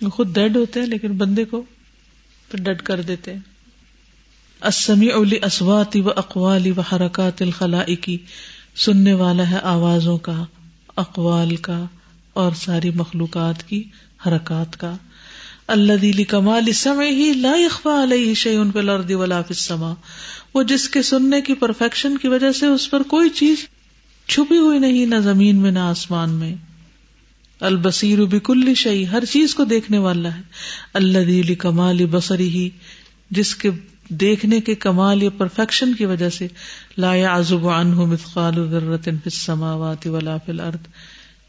خود ڈیڈ ہوتے ہیں لیکن بندے کو ڈیڈ کر دیتے ہیں۔ اسمی اولی اسواتی و اقوالی و حرکات الخلا کی سننے والا ہے آوازوں کا، اقوال کا اور ساری مخلوقات کی حرکات کا۔ اللہ دلی کمال سمے ہی لا اخوا علیہ شیون پہ لردی ولا سما وہ جس کے سننے کی پرفیکشن کی وجہ سے اس پر کوئی چیز چھپی ہوئی نہیں، نہ زمین میں، نہ آسمان میں۔ البصیر بکل شعی ہر چیز کو دیکھنے والا ہے۔ اللہ دلی کمال بصری ہی جس کے دیکھنے کے کمال یا پرفیکشن کی وجہ سے لا آزب عنہ مثقال ذرۃ فی السماوات ولا فی الارض،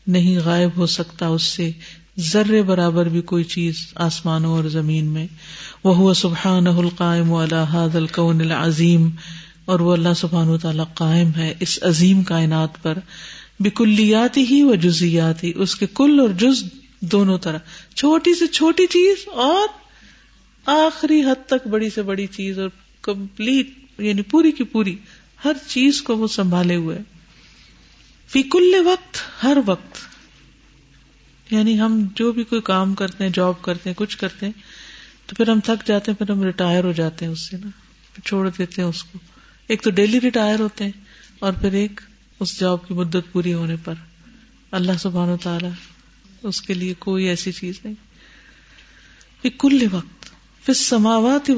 نہیں غائب ہو سکتا اس سے ذرے برابر بھی کوئی چیز آسمانوں اور زمین میں۔ وہ سبحان القائم الحاد القن العظیم، اور وہ اللہ سبحان و تعالیٰ قائم ہے اس عظیم کائنات پر۔ بکلیاتی ہی و جزیاتی اس کے کل اور جز دونوں طرح۔ چھوٹی سے چھوٹی چیز اور آخری حد تک بڑی سے بڑی چیز اور کمپلیٹ یعنی پوری کی پوری ہر چیز کو وہ سنبھالے ہوئے۔ فی کل وقت، ہر وقت۔ یعنی ہم جو بھی کوئی کام کرتے ہیں، جاب کرتے ہیں، کچھ کرتے ہیں، تو پھر ہم تھک جاتے ہیں، پھر ہم ریٹائر ہو جاتے ہیں اس سے نا۔ چھوڑ دیتے ہیں اس کو۔ ایک تو ڈیلی ریٹائر ہوتے ہیں اور پھر ایک اس جاب کی مدت پوری ہونے پر۔ اللہ سبحان و تعالی اس کے لیے کوئی ایسی چیز نہیں۔ کل وقت۔ پھر سماوات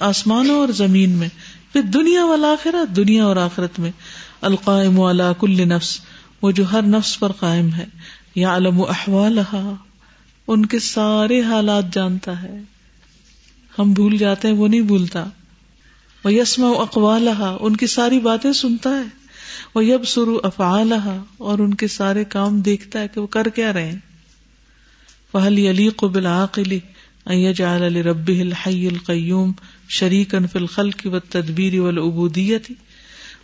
آسمانوں اور زمین میں پھر دنیا والا دنیا اور آخرت میں۔ القائم والا کل نفس، وہ جو ہر نفس پر قائم ہے۔ یا علم احوال ان کے سارے حالات جانتا ہے۔ ہم بھول جاتے ہیں، وہ نہیں بھولتا۔ وہ یسم و اقوال ان کی ساری باتیں سنتا ہے۔ وہ یب سرو افعال اور ان کے سارے کام دیکھتا ہے کہ وہ کر کیا رہے فہلی علی کو بلاقلی جال علی رب الحی القیوم شریکن فی الخلق و تدبیر والعبودیت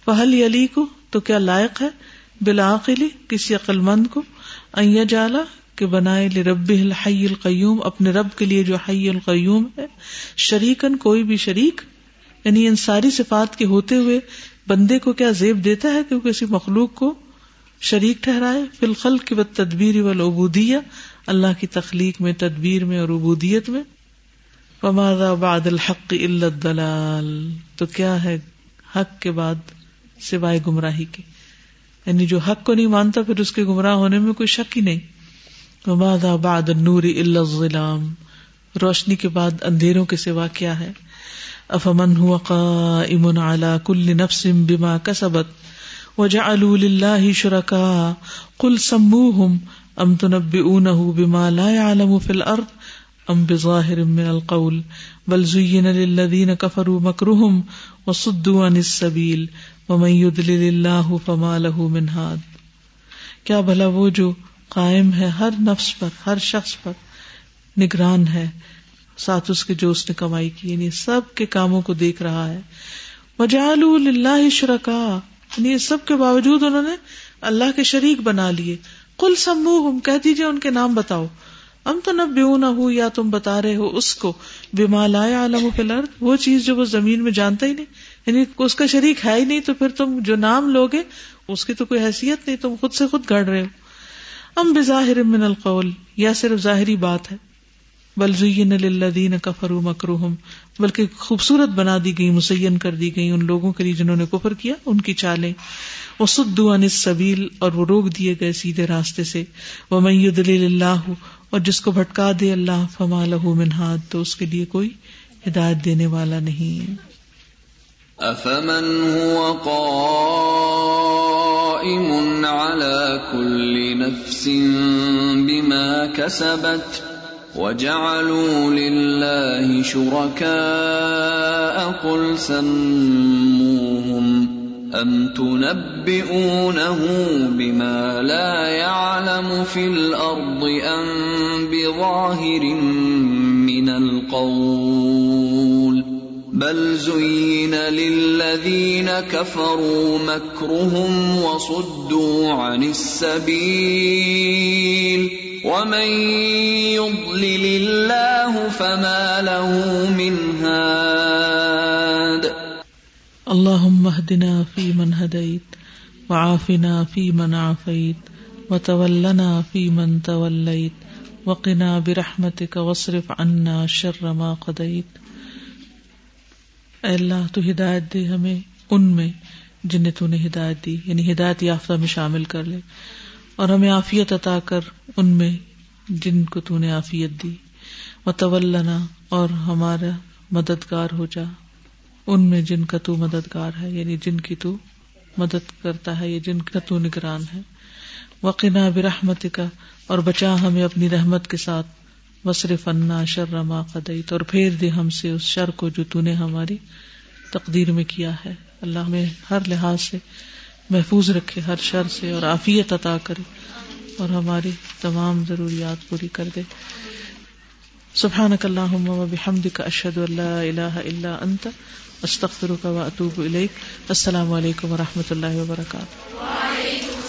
فہل علی کو تو کیا لائق ہے؟ بلاقلی کسی عقل مند کو. جالا کہ بنائے رب الحی القیوم اپنے رب کے لیے جو حی القیوم ہے. شریکن کوئی بھی شریک یعنی ان ساری صفات کے ہوتے ہوئے، بندے کو کیا زیب دیتا ہے؟ کہ کسی مخلوق کو شریک ٹھہرائے. فی الخل کی تدبیر والعبودیہ اللہ کی تخلیق میں، تدبیر میں اور عبودیت میں۔ بعد الحق الدلال۔ تو کیا ہے حق کے بعد سوائے گمراہی کے یعنی جو حق کو نہیں مانتا، پھر اس کے گمراہ ہونے میں کوئی شک ہی نہیں۔ مادا باد نوری الظلام۔ روشنی کے بعد اندھیروں کے سوا کیا ہے؟ افمن ہوا قائم على كل نفس بما كسبت۔ وجعلوا لله شركاء۔ قل سموهم ام تنبئونه بما لا يعلم في الارض ام بظاهر من القول بل زين للذين كفروا مكرهم وصدوا عن السبيل اللہ فما له من هاد کیا بھلا وہ جو قائم ہے ہر نفس پر، ہر شخص پر نگران ہے، ساتھ اس کے جو اس نے کمائی کی یعنی سب کے کاموں کو دیکھ رہا ہے۔ وجال اللہ شرکا یعنی سب کے باوجود انہوں نے اللہ کے شریک بنا لیے۔ کل سمو ہم کہہ دیجیے ان کے نام بتاؤ۔ ام تو نہ بیو نہ ہو یا تم بتا رہے ہو اس کو۔ بیمالا عالم فی الارض، وہ چیز جو وہ زمین میں جانتا ہی نہیں۔ یعنی اس کا شریک ہے ہی نہیں، تو پھر تم جو نام لوگے، اس کی تو کوئی حیثیت نہیں، تم خود سے خود گڑ رہے ہو۔ ام بظاہر من القول، یا صرف ظاہری بات ہے۔ بلزین للذین کفروا مکروہم، بلکہ خوبصورت بنا دی گئی، مسین کر دی گئی ان لوگوں کے لیے جنہوں نے کفر کیا، ان کی چالیں۔ وہ سدو عن السبیل اور وہ روک دیے گئے سیدھے راستے سے۔ وہ من اللہ اور جس کو بھٹکا دے اللہ، فما له من ہاد تو اس کے لیے کوئی ہدایت دینے والا نہیں۔ افمن هو قائم على كل نفس بما كسبت وجعلوا لله شركاء قل سموهم أم تنبئونه بما لا يعلم في الأرض أم بظاهر من القول بل زين للذين كفروا مكرهم وصدوا عن السبيل ومن يضلل الله فما له من هاد اللهم اهدنا فيمن هديت وعافنا فيمن عافيت وتولنا فيمن توليت وقنا برحمتك واصرف عنا شر ما قضيت اے اللہ، تو ہدایت دے ہمیں ان میں جنہیں تو نے ہدایت دی یعنی ہدایت یافتہ میں شامل کر لے اور ہمیں عافیت عطا کر ان میں جن کو تو نے عافیت دی۔ وتولنا اور ہمارا مددگار ہو جا۔ ان میں جن کا تو مددگار ہے یعنی جن کی تو مدد کرتا ہے یا جن کا تو نگران ہے۔ وقنا برحمت کا اور بچا ہمیں اپنی رحمت کے ساتھ۔ وصرف انا شر ما قدیت اور پھیر دے ہم سے اس شر کو جو تو نے ہماری تقدیر میں کیا ہے۔ اللہ ہمیں ہر لحاظ سے محفوظ رکھے، ہر شر سے اور عافیت عطا کرے اور ہماری تمام ضروریات پوری کر دے۔ سبحانک اللہم و بحمدک، اشہد ان لا الہ الا انت استغفرک و اتوب الیک. السلام علیکم و رحمۃ اللہ وبرکاتہ.